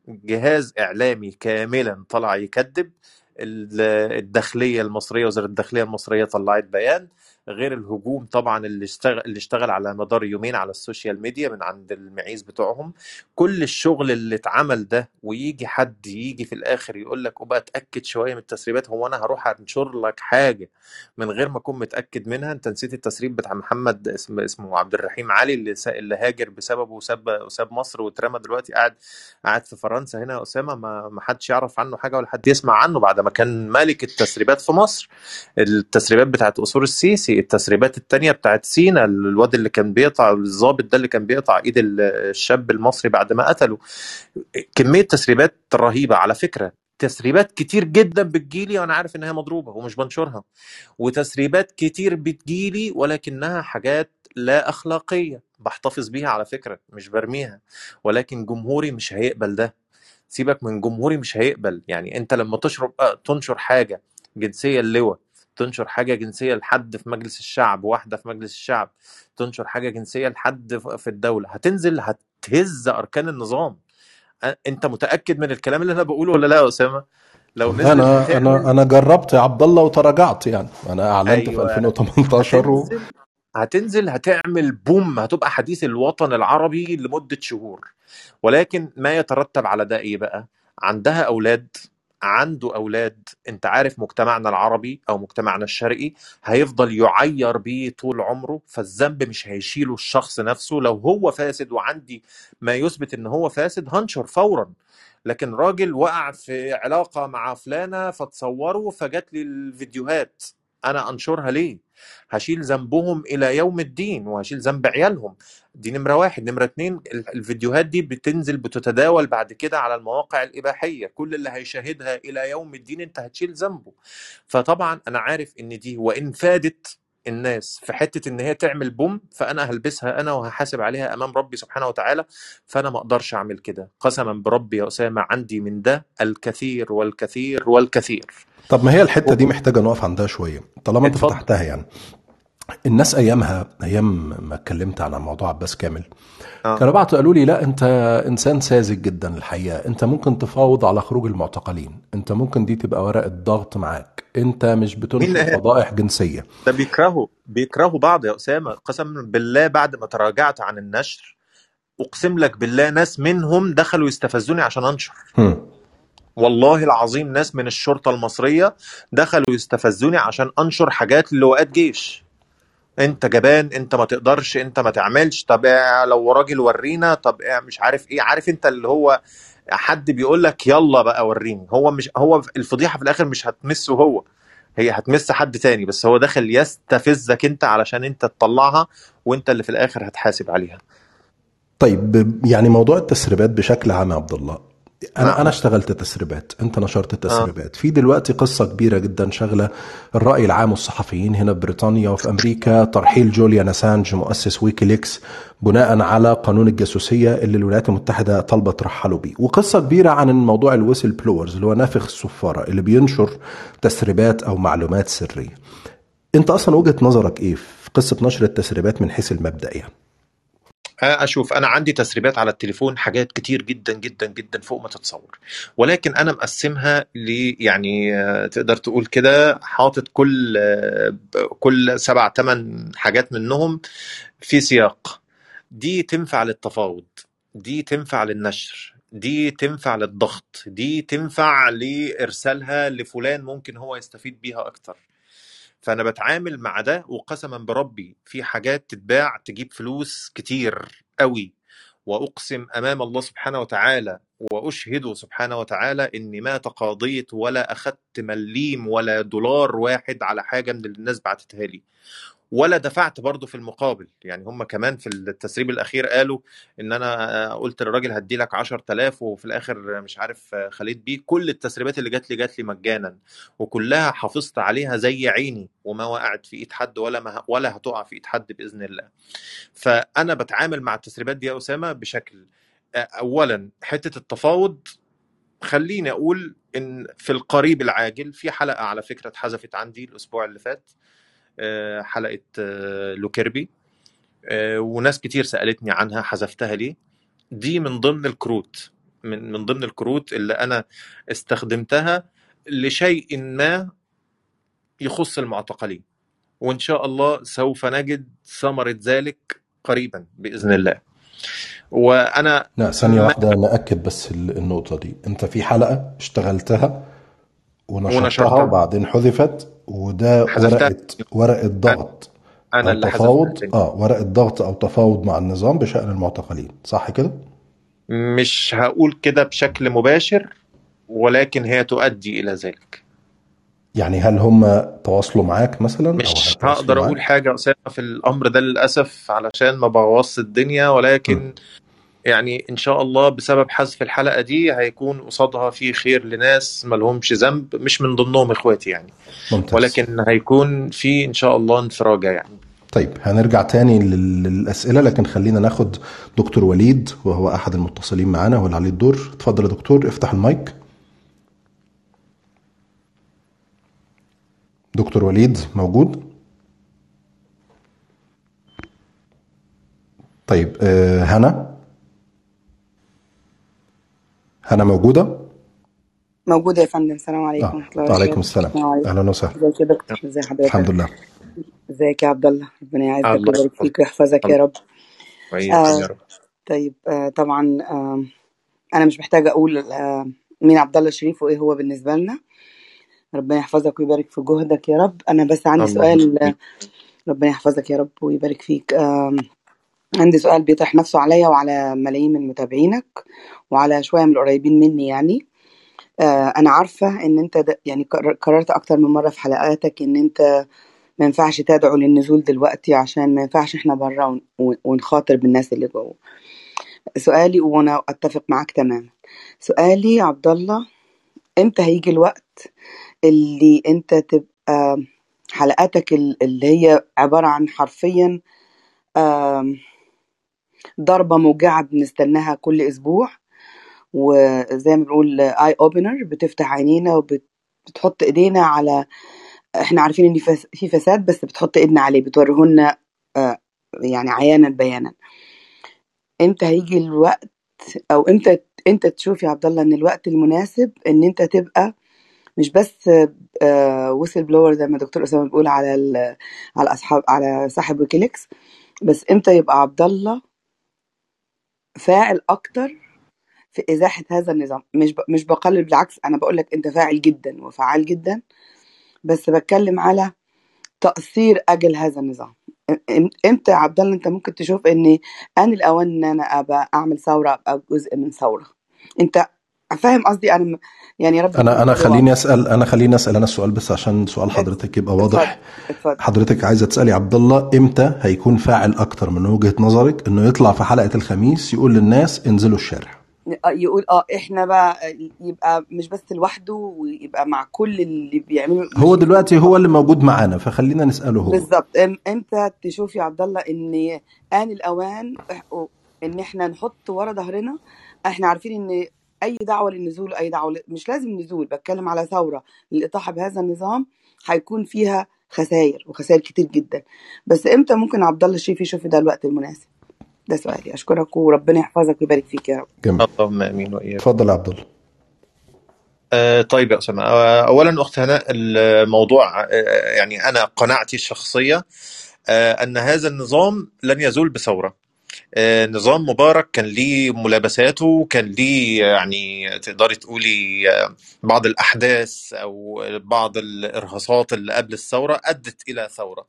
جهاز إعلامي كاملا طلع يكذب. الداخلية المصرية وزاره الداخلية المصرية طلعت بيان غير الهجوم طبعا اللي اشتغل اللي اشتغل على مدار يومين على ال social media من عند المعيز بتوعهم. كل الشغل اللي اتعمل ده ويجي حد يجي في الآخر يقول لك وبقى اتأكد شوية من التسريبات هو أنا هروح أنشر لك حاجة من غير ما أكون متأكد منها؟ أنت نسيت التسريب بتاع محمد اسمه اسمه عبد الرحيم علي اللي اللي هاجر بسببه وساب وساب مصر واترمى دلوقتي قاعد قاعد في فرنسا هنا. أسامة ما ما حدش يعرف عنه حاجة ولا حد يسمع عنه بعد ما كان ملك التسريبات في مصر. التسريبات بتاعت قصور السيسي التسريبات التانية بتاعت سينا الواد اللي كان بيقطع الضابط ده اللي كان بيقطع ايد ال- الشاب المصري بعد ما قتله. كمية تسريبات رهيبة على فكرة. تسريبات كتير جدا بتجيلي وأنا عارف إنها مضروبة ومش بنشرها. وتسريبات كتير بتجيلي ولكنها حاجات لا أخلاقية. بحتفظ بيها على فكرة مش برميها. ولكن جمهوري مش هيقبل ده. سيبك من جمهوري مش هيقبل. يعني أنت لما تشرب آه، تنشر حاجة جنسية اللواء تنشر حاجة جنسية لحد في مجلس الشعب واحدة في مجلس الشعب تنشر حاجة جنسية لحد في الدولة. هتنزل هتهز أركان النظام. أنت متأكد من الكلام اللي أنا بقوله ولا لا يا أسامة؟ لو نزلت أنا أنا أنا جربت يا عبد الله وتراجعت يعني. أنا أعلنت في أيوه. 2018 و... هتنزل هتنزل هتعمل بوم هتبقى حديث الوطن العربي لمدة شهور. ولكن ما يترتب على ده إيه بقى؟ عندها أولاد عنده أولاد أنت عارف مجتمعنا العربي أو مجتمعنا الشرقي هيفضل يعير بيه طول عمره فالذنب مش هيشيله الشخص نفسه. لو هو فاسد وعندي ما يثبت إن هو فاسد هنشر فورا. لكن راجل وقع في علاقة مع فلانة فتصوروا فجات لي الفيديوهات أنا أنشرها ليه؟ هشيل ذنبهم إلى يوم الدين وهشيل ذنب عيالهم. دي نمرة واحد. نمرة اتنين ال- الفيديوهات دي بتنزل بتتداول بعد كده على المواقع الإباحية. كل اللي هيشاهدها إلى يوم الدين أنت هتشيل ذنبه. فطبعا أنا عارف إن دي وإن فادت الناس في حتة إن هي تعمل بوم فأنا هلبسها أنا وهحاسب عليها أمام ربي سبحانه وتعالى فأنا ما أقدرش أعمل كده. قسما بربي يا أسامة عندي من ده الكثير والكثير والكثير. طب ما هي الحتة دي محتاجة نقف عندها شوية طالما أنت فتحتها يعني. الناس أيامها أيام ما اتكلمت عن موضوع عباس كامل آه. كانوا بعتوا قالوا لي لا أنت إنسان ساذج جدا الحقيقة أنت ممكن تفاوض على خروج المعتقلين أنت ممكن دي تبقى ورقه ضغط معاك أنت مش بتنشر فضائح جنسية ده بيكرهوا بيكرهوا بعض يا أسامة قسما بالله بعد ما تراجعت عن النشر أقسم لك بالله ناس منهم دخلوا يستفزوني عشان أنشر هم. والله العظيم ناس من الشرطة المصرية دخلوا يستفزوني عشان أنشر حاجات للواءات جيش انت جبان انت ما تقدرش انت ما تعملش. طب إيه لو راجل ورينا طب إيه مش عارف إيه. عارف انت اللي هو حد بيقول لك يلا بقى وريني. هو مش هو الفضيحة في الآخر مش هتمسه هو. هي هتمس حد تاني بس هو داخل يستفزك انت علشان انت تطلعها وانت اللي في الآخر هتحاسب عليها. طيب يعني موضوع التسريبات بشكل عام يا عبد الله أنا نعم. أنا اشتغلت تسريبات. أنت نشرت آه. تسريبات. في دلوقتي قصة كبيرة جدا شغلة. الرأي العام والصحفيين هنا في بريطانيا وفي أمريكا ترحيل جوليان أسانج مؤسس ويكيليكس بناء على قانون الجاسوسية اللي الولايات المتحدة طالبه ترحلوا بيه. وقصة كبيرة عن الموضوع ال whistleblowers اللي هو نافخ الصفارة اللي بينشر تسريبات أو معلومات سرية. أنت أصلا وجهة نظرك إيه في قصة نشر التسريبات من حيث المبدا يعني أشوف أنا عندي تسريبات على التليفون حاجات كتير جدا جدا جدا فوق ما تتصور. ولكن أنا مقسمها ل يعني آه، تقدر تقول كده حاطط كل آه، كل سبع ثمان حاجات منهم في سياق. دي تنفع للتفاوض دي تنفع للنشر دي تنفع للضغط دي تنفع لإرسالها لفلان ممكن هو يستفيد بيها أكتر. فأنا بتعامل مع ده وقسما بربي في حاجات تتباع تجيب فلوس كتير قوي. وأقسم أمام الله سبحانه وتعالى واشهده سبحانه وتعالى إني ما تقاضيت ولا أخدت مليم ولا دولار واحد على حاجة من اللي الناس بعتتها لي. ولا دفعت برضه في المقابل. يعني هم كمان في التسريب الأخير قالوا إن أنا قلت للراجل هدي لك 10000 وفي الآخر مش عارف خليت بيه. كل التسريبات اللي جات لي جات لي مجانا وكلها حافظت عليها زي عيني وما وقعت في إيد حد ولا ما ولا هتقع في إيد حد بإذن الله. فأنا بتعامل مع التسريبات دي يا أسامة بشكل اولا حتة التفاوض خليني أقول إن في القريب العاجل في حلقة على فكرة اتحذفت عندي الأسبوع اللي فات. حلقة لوكيربي. وناس كتير سألتني عنها حذفتها ليه دي من ضمن الكروت من من ضمن الكروت اللي أنا استخدمتها لشيء ما يخص المعتقلين. وإن شاء الله سوف نجد ثمرة ذلك قريبا بإذن الله. وأنا لا ثانية واحدة ناكد بس النقطة دي. أنت في حلقة اشتغلتها ونشرتها, ونشرتها. وبعدين حذفت وده ورقة ورقة ضغط أنا اللي تفاوض. آه ورقة ضغط أو تفاوض مع النظام بشأن المعتقلين صح كده؟ مش هقول كده بشكل مباشر ولكن هي تؤدي إلى ذلك. يعني هل هم تواصلوا معاك مثلا؟ مش هقدر أقول حاجة اسامه في الأمر ده للأسف علشان ما بوظش الدنيا ولكن م. يعني إن شاء الله بسبب حذف الحلقة دي هيكون قصادها في خير لناس ما لهمش ذنب مش من ضمنهم إخواتي يعني. ممتاز. ولكن هيكون في إن شاء الله انفراجة يعني. طيب هنرجع تاني للأسئلة لكن خلينا ناخد دكتور وليد وهو أحد المتصلين معانا واللي عليه الدور. اتفضل يا دكتور افتح المايك. دكتور وليد موجود؟ طيب آه، هنا. هنا موجودة؟ موجودة يا فندم السلام عليكم آه ورحمة الله وعليكم وبركاته السلام. السلام عليكم. أهلا وسهلا. إزيك يا دكتور؟ ازي حضرتك؟ الحمد لله. إزيك يا عبد الله؟ ربنا يعزك الله. ويبارك يحفظك فيك ويحفظك يا الله رب. وإياكم آه يا رب. طيب آه طبعا آه أنا مش محتاجة أقول آه مين عبد الله الشريف وإيه هو بالنسبة لنا. ربنا يحفظك ويبارك في جهدك يا رب. أنا بس عندي الله سؤال آه، ربنا يحفظك يا رب ويبارك فيك. آه عندي سؤال بيطرح نفسه عليا وعلى ملايين من متابعينك وعلى شوية من القريبين مني يعني. آه أنا عارفة إن أنت د- يعني قرر- قررت أكتر من مرة في حلقاتك إن أنت ما ينفعش تدعو للنزول دلوقتي عشان ما ينفعش إحنا بره ون- ون- ونخاطر بالناس اللي جوه. سؤالي وأنا أتفق معاك تماما. سؤالي يا عبد الله إمتى هيجي الوقت اللي أنت تبقى حلقاتك ال- اللي هي عبارة عن حرفيا آم، ضربة موجعة بنستناها كل أسبوع وزي ما بنقول اي اوبنر بتفتح عينينا وبتحط إيدينا على إحنا عارفين إن في فساد بس بتحط إيدنا عليه بتوريهولنا آه، يعني عيانا بيانا إمتى هيجي الوقت أو إمتى انت تشوف يا عبد الله إن الوقت المناسب إن إنت تبقى مش بس whistleblower زي ما دكتور أسامة بيقول على على أصحاب على صاحب ويكيليكس بس إمتى يبقى عبد الله فاعل أكتر في إزاحة هذا النظام. مش ب... مش بقلل بالعكس أنا بقول لك أنت فاعل جدا وفعال جدا بس بتكلم على تقصير أجل هذا النظام. إمتى يا عبد الله أنت ممكن تشوف ان ان الاوان إن أنا أبقى أعمل ثورة أبقى جزء من ثورة؟ أنت فاهم قصدي؟ أنا م- يعني رب أنا أنا خليني اسال أنا خليني أسأل أنا السؤال بس عشان سؤال حضرتك يبقى واضح. اتفضل حضرتك عايزة تسألي عبد الله إمتى هيكون فاعل أكتر من وجهة نظرك؟ إنه يطلع في حلقة الخميس يقول للناس انزلوا الشارع. يقول آه إحنا بقى يبقى مش بس لوحده ويبقى مع كل اللي بيعملوا. هو دلوقتي هو اللي موجود معانا فخلينا نسأله هو. بالظبط. إمتى تشوف يا عبد الله إن آن الأوان ان إحنا نحط ورا ظهرنا إحنا عارفين إن أي دعوة للنزول اي دعوة ل- مش لازم نزول بتكلم على ثورة للاطاحه بهذا النظام هيكون فيها خسائر وخسائر كتير جدا. بس إمتى ممكن عبد الله الشريف يشوف ده الوقت المناسب؟ ده سؤالي. أشكرك وربنا يحفظك ويبارك فيك يا رب. جميل. اللهم آمين وإياك. اتفضل يا عبد الله. آه، طيب يا أسامة آه، اولا أخت هناء الموضوع آه، يعني أنا قناعتي الشخصية آه، أن هذا النظام لن يزول بثورة. نظام مبارك كان ليه ملابساته كان ليه يعني تقدري تقولي آه، بعض الأحداث أو بعض الإرهاصات اللي قبل الثورة أدت إلى ثورة.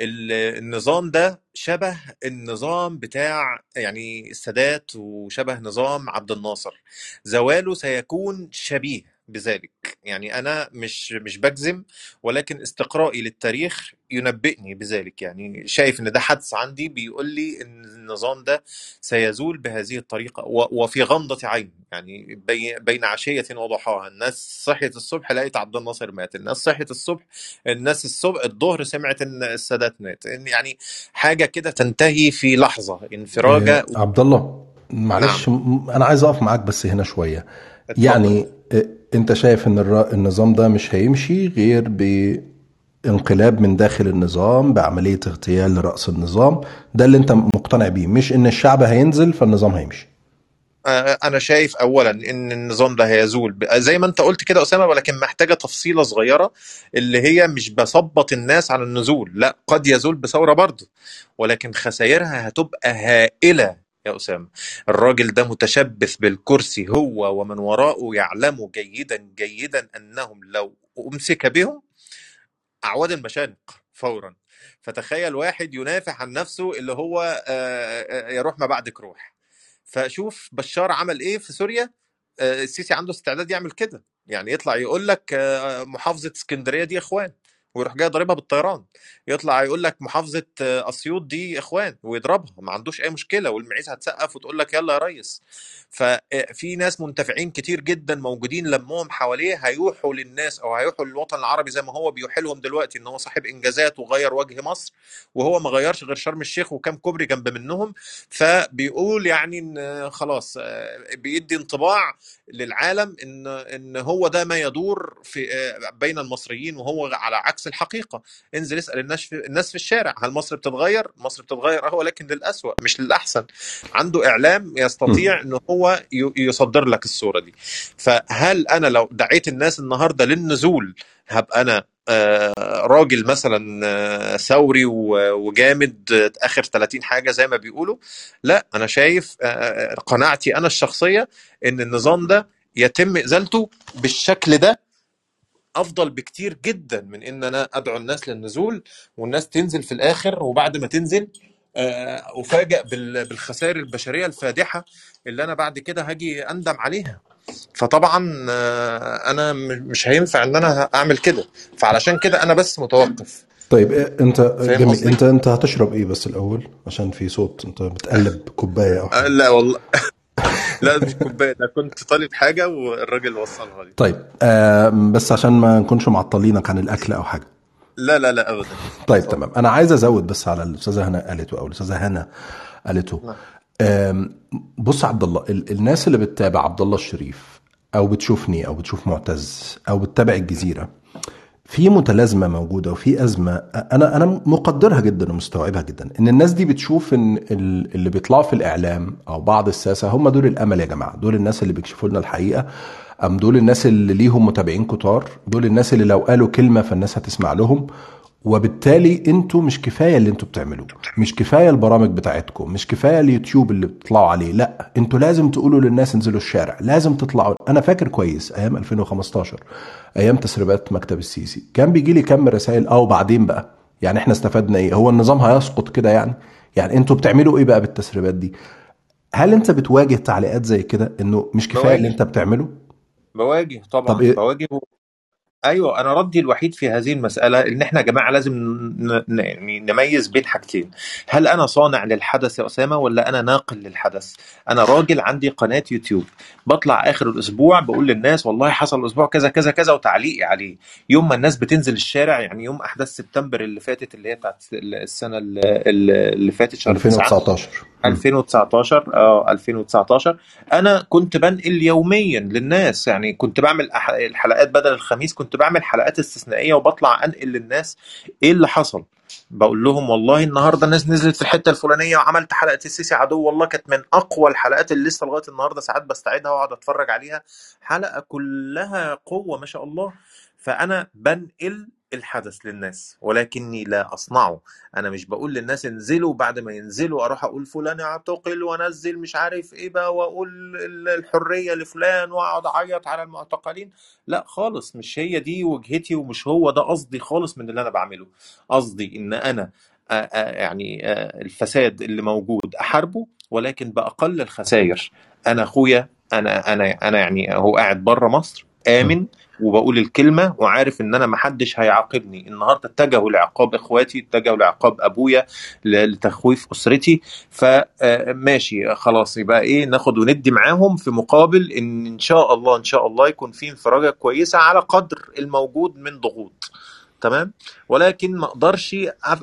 ال- النظام ده شبه النظام بتاع يعني السادات وشبه نظام عبد الناصر. زواله سيكون شبيه. بذلك. يعني أنا مش مش بجزم ولكن استقرائي للتاريخ ينبئني بذلك. يعني شايف إن ده حدس عندي بيقول لي إن النظام ده سيزول بهذه الطريقة و- وفي غمضة عين. يعني بي- بين عشية وضحاها. الناس صحيت الصبح لقيت عبد الناصر مات. الناس صحيت الصبح الناس الصبح الظهر سمعت إن السادات مات. إن يعني حاجة كده تنتهي في لحظة انفراجة آه، عبد الله نعم. معلش م- أنا عايز أقف معاك بس هنا شوية. اتفضل. يعني آه، انت شايف ان النظام ده مش هيمشي غير بانقلاب من داخل النظام بعملية اغتيال لرأس النظام. ده اللي انت مقتنع بيه مش ان الشعب هينزل فالنظام هيمشي. آه، أنا شايف اولا إن النظام ده هيزول. زي ما انت قلت كده أسامة ولكن محتاجة تفصيلة صغيرة اللي هي مش بثبط الناس على النزول. لا قد يزول بثورة برضه ولكن خسائرها هتبقى هائلة يا أسامة. الراجل ده متشبث بالكرسي هو ومن وراءه يعلموا جيدا جيدا أنهم لو أمسك بهم أعواد المشانق فورا. فتخيل واحد ينافح عن نفسه اللي هو آه، آه، يروح ما بعدك روح فشوف بشار عمل إيه في سوريا؟ آه، السيسي عنده استعداد يعمل كده. يعني يطلع يقول لك محافظة اسكندرية دي إخوان. ويروح جاي ضاربها بالطيران. يطلع يقول لك محافظة أسيوط دي إخوان ويضربها ما عندوش أي مشكلة والمعيز هتسقف وتقول لك يلا يا ريس. ففي ناس منتفعين كتير جدا موجودين لمهم حواليه هيوحوا للناس أو هيوحوا للوطن العربي زي ما هو بيوحي لهم دلوقتي إن هو صاحب إنجازات وغير وجه مصر وهو ما غيرش غير شرم الشيخ وكام كوبري جنب منهم. فبيقول يعني إن خلاص بيدي انطباع للعالم إن إن هو ده ما يدور في بين المصريين وهو على عكس الحقيقة. انزل اسأل الناس في الناس في الشارع هل مصر بتتغير؟ مصر بتتغير آه ولكن للاسوء مش للأحسن. عنده إعلام يستطيع إن هو يصدر لك الصورة دي. فهل أنا لو دعيت الناس النهارده للنزول هبقى أنا آه، راجل مثلا آه، ثوري وجامد آخر 30 حاجة زي ما بيقولوا؟ لا أنا شايف آه، قناعتي أنا الشخصية إن النظام ده يتم إزالته بالشكل ده أفضل بكتير جدا من إن أنا أدعو الناس للنزول والناس تنزل في الآخر وبعد ما تنزل آه، افاجئ بال- بالخسائر البشرية الفادحة اللي أنا بعد كده هاجي أندم عليها. فطبعا آه، أنا مش هينفع إن أنا أعمل كده. فعلشان كده أنا بس متوقف. طيب إيه أنت جميل؟ أنت أنت هتشرب إيه بس الأول؟ عشان في صوت أنت بتقلب كوباية آه، لا والله. لا مش كوباية. ده كنت طالب حاجة والراجل وصلها لي. طيب آه بس عشان ما نكونش معطلينك عن الأكل أو حاجة. لا لا لا ابدا. طيب تمام. أنا عايز أزود بس على الأستاذة هنا قالته أو الأستاذة هنا قالته. نعم. بص عبد الله ال- الناس اللي بتتابع عبد الله الشريف أو بتشوفني أو بتشوف معتز أو بتتابع الجزيرة في متلازمة موجودة وفي أزمة. أنا أنا مقدرها جدا ومستوعبها جدا. إن الناس دي بتشوف إن ال- اللي بيطلعوا في الإعلام أو بعض الساسة هم دول الأمل يا جماعة. دول الناس اللي بيكشفوا لنا الحقيقة. أم دول الناس اللي ليهم متابعين كتار. دول الناس اللي لو قالوا كلمة فالناس هتسمع لهم. وبالتالي أنتوا مش كفاية اللي أنتوا بتعملوه. مش كفاية البرامج بتاعتكم. مش كفاية اليوتيوب اللي بتطلعوا عليه. لا أنتوا لازم تقولوا للناس انزلوا الشارع. لازم تطلعوا. أنا فاكر كويس أيام 2015 أيام تسريبات مكتب السيسي. كان بيجي لي كم رسائل. آه وبعدين بقى؟ يعني إحنا استفدنا إيه؟ هو النظام هيسقط كده يعني؟ يعني أنتوا بتعملوا إيه بقى بالتسريبات دي؟ هل أنت بتواجه تعليقات زي كده إنه مش كفاية اللي أنت بتعمله؟ بواجه طب طبعا إيه؟ بواجه أيوه أنا ردي الوحيد في هذه المسألة إن إحنا يا جماعة لازم يعني نميز بين حاجتين. هل أنا صانع للحدث يا أسامة ولا أنا ناقل للحدث؟ أنا راجل عندي قناة يوتيوب. بطلع آخر الأسبوع بقول للناس والله حصل الأسبوع كذا كذا كذا وتعليقي عليه. يوم ما الناس بتنزل الشارع يعني يوم أحداث سبتمبر اللي فاتت اللي هي بتاعت السنة اللي فاتت شهر 9 2019 مم. 2019 آه 2019 أنا كنت بنقل يوميا للناس يعني كنت بعمل الحلقات بدل الخميس كنت بعمل حلقات استثنائية وبطلع أنقل للناس إيه اللي حصل؟ بقول لهم والله النهارده الناس نزلت في الحتة الفلانية وعملت حلقة السيسي عدو والله كانت من أقوى الحلقات اللي لسه لغاية النهارده ساعات بستعيدها وأقعد أتفرج عليها. حلقة كلها قوة ما شاء الله. فأنا بنقل الحدث للناس ولكني لا أصنعه. أنا مش بقول للناس انزلوا بعد ما ينزلوا أروح أقول فلان اعتقل وأنزل مش عارف إيه بقى وأقول ال- الحرية لفلان وأقعد أعيط على المعتقلين. لا خالص مش هي دي وجهتي ومش هو ده قصدي خالص من اللي أنا بعمله. قصدي إن أنا آه، آه، يعني الفساد اللي موجود أحاربه ولكن بأقل الخسائر. أنا أخويا أنا أنا أنا يعني هو قاعد بره مصر آمن وبقول الكلمة وعارف إن أنا محدش هيعاقبني. النهارده اتجهوا لعقاب إخواتي اتجهوا لعقاب أبويا لتخويف أسرتي. فماشي خلاص يبقى إيه ناخد وندي معاهم في مقابل إن إن شاء الله إن شاء الله يكون في انفراجة كويسة على قدر الموجود من ضغوط. تمام؟ ولكن ما أقدرش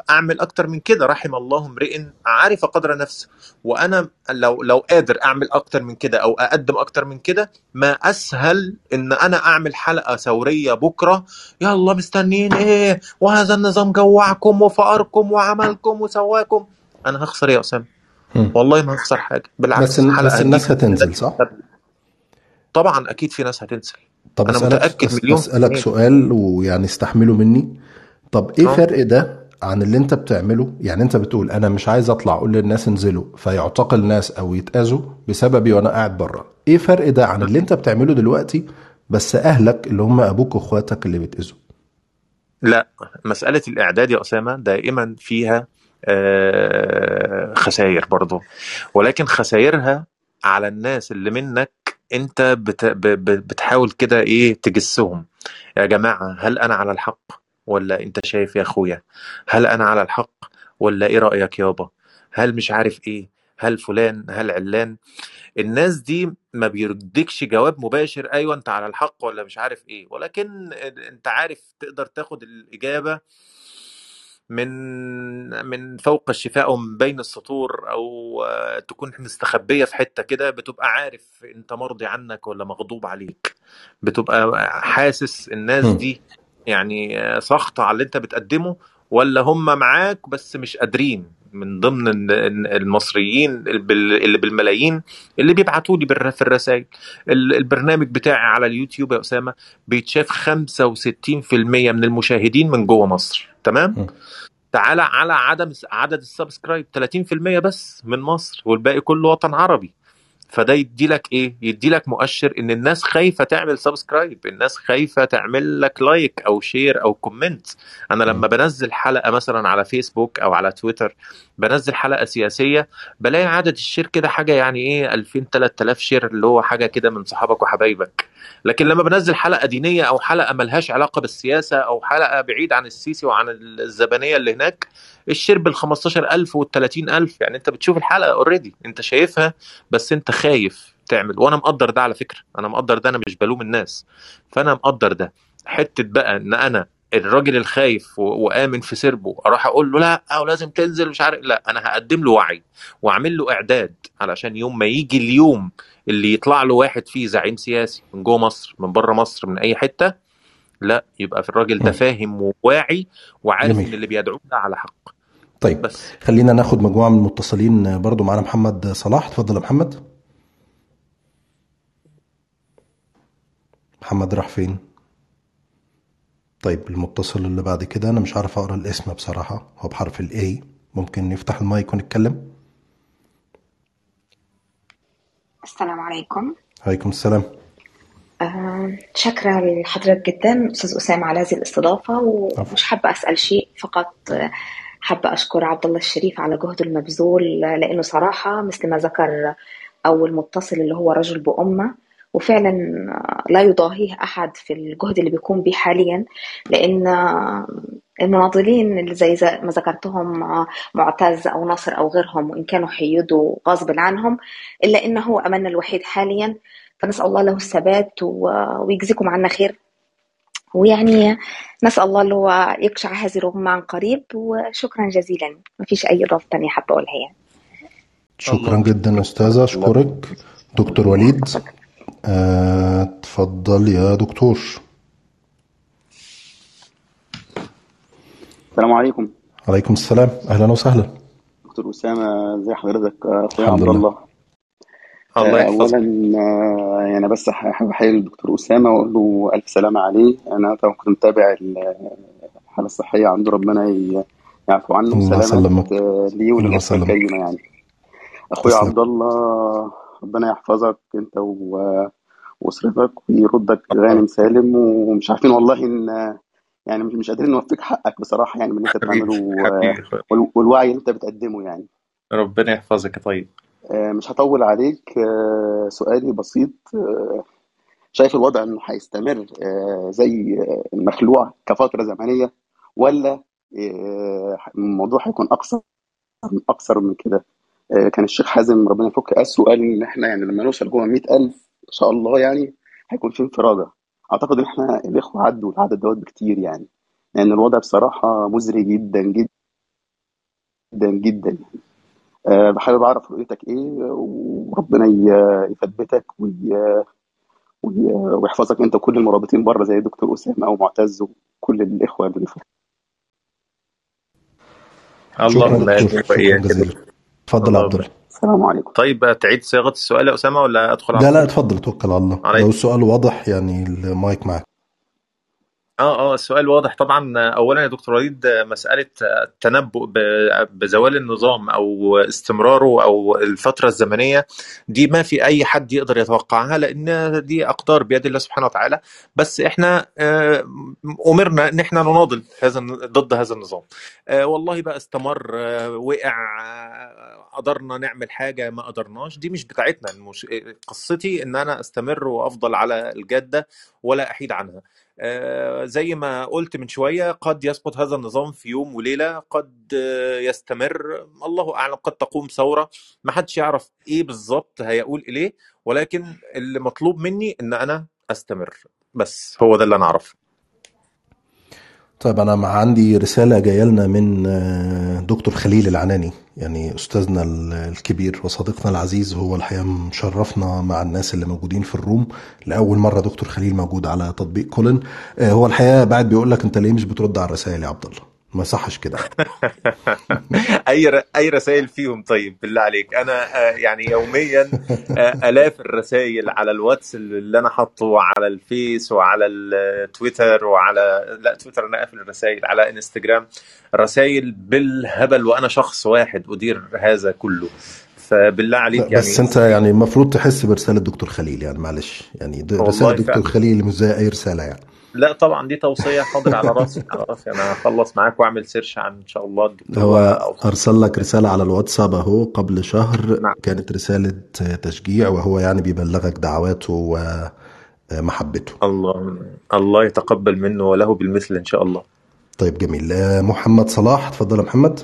أعمل أكتر من كده. رحم الله امرئ عارف قدر نفسه. وأنا لو لو قادر أعمل أكتر من كده أو أقدم أكتر من كده ما أسهل إن أنا أعمل حلقة ثورية بكرة. يلا مستنيين إيه؟ وهذا النظام جوعكم وفقركم وعملكم وسواكم. أنا هخسر يا أسامة. والله ما هخسر حاجة. بس بالعكس بس الحلقة الناس هتنزل. صح؟ طبعا أكيد في ناس هتنزل. طب أنا أسألك متأكد مليون أسألك سؤال ويعني استحمله مني. طب إيه آه. فرق ده عن اللي أنت بتعمله؟ يعني أنت بتقول أنا مش عايز أطلع أقول للناس انزلوا فيعتقل ناس أو يتأذوا بسببي وأنا قاعد بره. إيه فرق ده عن اللي أنت بتعمله دلوقتي بس أهلك اللي هم أبوك وأخواتك اللي بيتأذوا؟ لا مسألة الإعداد يا أسامة دائما فيها آه، خسائر برضه ولكن خسائرها على الناس اللي منك أنت بت- ب- بتحاول كده إيه تجسهم. يا جماعة هل أنا على الحق ولا أنت شايف يا أخويا؟ هل أنا على الحق ولا إيه رأيك يابا؟ هل مش عارف إيه؟ هل فلان؟ هل علان؟ الناس دي ما بيردكش جواب مباشر أيوه أنت على الحق ولا مش عارف إيه. ولكن أنت عارف تقدر تاخد الإجابة من من فوق الشفاء أو من بين السطور أو آه، تكون مستخبية في حتة كده بتبقى عارف أنت مرضي عنك ولا مغضوب عليك. بتبقى حاسس الناس. دي يعني آه، سخط على اللي أنت بتقدمه ولا هم معاك بس مش قادرين. من ضمن ال- ال- المصريين اللي بال- اللي بالملايين اللي بيبعتوا لي في الرسائل. ال- البرنامج بتاعي على اليوتيوب يا أسامة بيتشاف 65% من المشاهدين من جوه مصر. تمام. تعالى على عدد ال subscribe 30% بس من مصر والباقي كله وطن عربي. فده يدي لك إيه؟ يدي لك مؤشر إن الناس خايفة تعمل subscribe الناس خايفة تعمل لك like أو share أو comment أنا لما بنزل حلقة مثلا على فيسبوك أو على تويتر بنزل حلقة سياسية بلاقي عدد ال share كده حاجة يعني إيه؟ 2000 3000 share اللي هو حاجة كده من صحابك وحبايبك. لكن لما بنزل حلقة دينية أو حلقة ملهاش علاقة بالسياسة أو حلقة بعيد عن السيسي وعن الزبانية اللي هناك ال share بال 15000 وال 30000 يعني انت بتشوف الحلقة already انت شايفها بس انت خايف تعمل. وأنا مقدر ده على فكرة. أنا مقدر ده أنا مش بلوم الناس. فانا مقدر ده. حتة بقى ان أنا الراجل الخايف وآمن في سربه أروح أقول له لا أو لازم تنزل مش عارف لا أنا هقدم له وعي واعمل له اعداد علشان يوم ما يجي اليوم اللي يطلع له واحد فيه زعيم سياسي من جوه مصر من بره مصر من أي حتة لا يبقى في الراجل ده. فاهم وواعي وعارف. إن اللي بيدعوه ده على حق. طيب بس. خلينا ناخد مجموعة من المتصلين برضو معانا محمد صلاح. اتفضل يا محمد. محمد راح فين؟ طيب المتصل اللي بعد كده أنا مش عارف أقرأ الاسم بصراحة. هو بحرف الاي ممكن نفتح المايك ونتكلم. السلام عليكم. عليكم السلام. آه، شكرا لحضرتك جدا أستاذ أسامة على هذه الاستضافة ومش حابة أسأل شيء فقط آه، حابة أشكر عبد الله الشريف على جهده المبذول لأنه صراحة مثل ما ذكر أول متصل اللي هو رجل بأمة وفعلا لا يضاهيه أحد في الجهد اللي بيقوم به حاليا لأن المناضلين اللي زي ما ذكرتهم معتز أو ناصر أو غيرهم وإن كانوا حيدوا غصب عنهم إلا إنه هو أملنا الوحيد حاليا. فنسأل الله له الثبات ويجزيكم عنا خير. ويعني نسأل الله اللي هو يقشع هذه الرغم عن قريب وشكرا جزيلا. ما فيش أي إضافة تانية حابة أقولها يعني. شكرا جدا أستاذة أشكرك. دكتور وليد. آه، اتفضل يا دكتور. السلام عليكم. عليكم السلام. أهلا وسهلا. دكتور أسامة ازي حضرتك؟ آه، الحمد عبد لله. الله. الله آه، يحفظك. أولا آه، يعني بس حابب أحيي الدكتور أسامة وأقول له ألف سلامة عليه. أنا طبعا كنت متابع الحالة الصحية عنده ربنا يعفو عنه. آه، ليه يسلمك. الكريمة يعني. تسلم. عبد الله ربنا يحفظك أنت و- وأسرتك ويردك غانم سالم. ومش عارفين والله إن يعني مش مش قادرين نوفيك حقك بصراحة يعني باللي أنت حبيبي بتعمله والوعي اللي أنت بتقدمه يعني. ربنا يحفظك يا طيب. مش هطول عليك. آه، سؤالي بسيط. آه، شايف الوضع إنه هيستمر آه، زي آه، المخلوع كفترة زمنية ولا آه، الموضوع هيكون أقصر أكثر من كده؟ آه، كان الشيخ حازم ربنا يفك اسره قال إن إحنا يعني لما نوصل جوه 100000 إن شاء الله يعني هيكون في انفراجة. أعتقد إن إحنا الإخوة عدوا العدد دوت بكتير يعني لأن الوضع بصراحة مزري جدا جدا جدا أه حابب أعرف رؤيتك إيه وربنا يثبتك وي- وي- ويحفظك. أنت وكل المرابطين بره زي دكتور أسامة ومعتز وكل الإخوة اللي في جزيلا. دكتور اتفضل يا الله عبد الله السلام عليكم. طيب تعيد صياغة السؤال يا أسامة ولا أدخل على لا لا اتفضل توكل على الله. لو السؤال واضح يعني المايك معاك آه آه السؤال واضح طبعا. اولا يا دكتور وليد مسألة التنبؤ بزوال النظام أو استمراره أو الفترة الزمنية دي ما في أي حد يقدر يتوقعها لأن دي أقدار بيد الله سبحانه وتعالى. بس إحنا آه، أمرنا إن إحنا نناضل هذا ضد هذا النظام. آه، والله بقى استمر آه، وقع قدرنا نعمل حاجة ما قدرناش. دي مش بتاعتنا. قصتي إن أنا أستمر وأفضل على الجادة ولا أحيد عنها. زي ما قلت من شوية قد يسقط هذا النظام في يوم وليلة قد آه، يستمر. الله أعلم قد تقوم ثورة. ما حدش يعرف إيه بالظبط هيقول إليه ولكن اللي مطلوب مني إن أنا أستمر. بس هو ده اللي أنا أعرفه. طيب أنا عندي رسالة جاية لنا من آه، دكتور خليل العناني. يعني أستاذنا ال- الكبير وصديقنا العزيز هو الحقيقة مشرفنا مع الناس اللي موجودين في الروم. لأول مرة دكتور خليل موجود على تطبيق كولن. آه، هو الحقيقة بعد بيقول لك أنت ليه مش بترد على الرسائل يا عبد الله؟ ما يصحش كده. أي ر... أي رسائل فيهم؟ طيب بالله عليك. أنا آه، يعني يوميا آه، ألاف الرسائل على الواتس اللي أنا حاطه على الفيس وعلى التويتر وعلى لا تويتر أنا قافل الرسائل على إنستجرام. رسائل بالهبل وأنا شخص واحد أدير هذا كله. فبالله عليك يعني بس أنت يعني المفروض تحس برسالة دكتور خليل يعني معلش. يعني رسالة دكتور فعلا. خليل مش زي أي رسالة يعني. لا طبعا دي توصية حاضر على راسي. على راسي. أنا هخلص معاك وأعمل search عن إن شاء الله. الدكتور هو أو أرسل لك رسالة على الواتساب أهو قبل شهر. نعم. كانت رسالة تشجيع وهو يعني بيبلغك دعواته ومحبته. الله الله يتقبل منه وله بالمثل إن شاء الله. طيب جميل. آه، محمد صلاح. اتفضل يا محمد.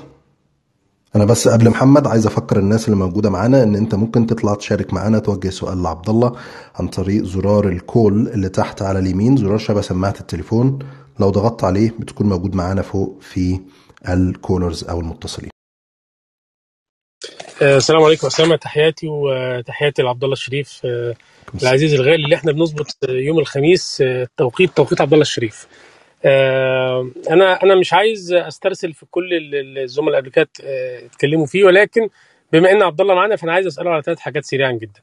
أنا بس قبل محمد عايز أفكر الناس اللي موجودة معانا إن أنت ممكن تطلع تشارك معانا توجه سؤال لعبد الله عن طريق زرار الكول اللي تحت على اليمين. زرار شبه سماعة التليفون. لو ضغطت عليه بتكون موجود معانا فوق في الكولرز أو المتصلين. آه، السلام عليكم أسامة. تحياتي وتحياتي لعبد الله الشريف. آه، العزيز الغالي اللي إحنا بنظبط يوم الخميس آه، توقيت توقيت عبد الله الشريف. آه، أنا أنا مش عايز أسترسل في كل ال- الزملاء اللي كده آه، اتكلموا فيه ولكن بما إن عبد الله معانا فأنا عايز أسأله على ثلاث حاجات سريعا جدا.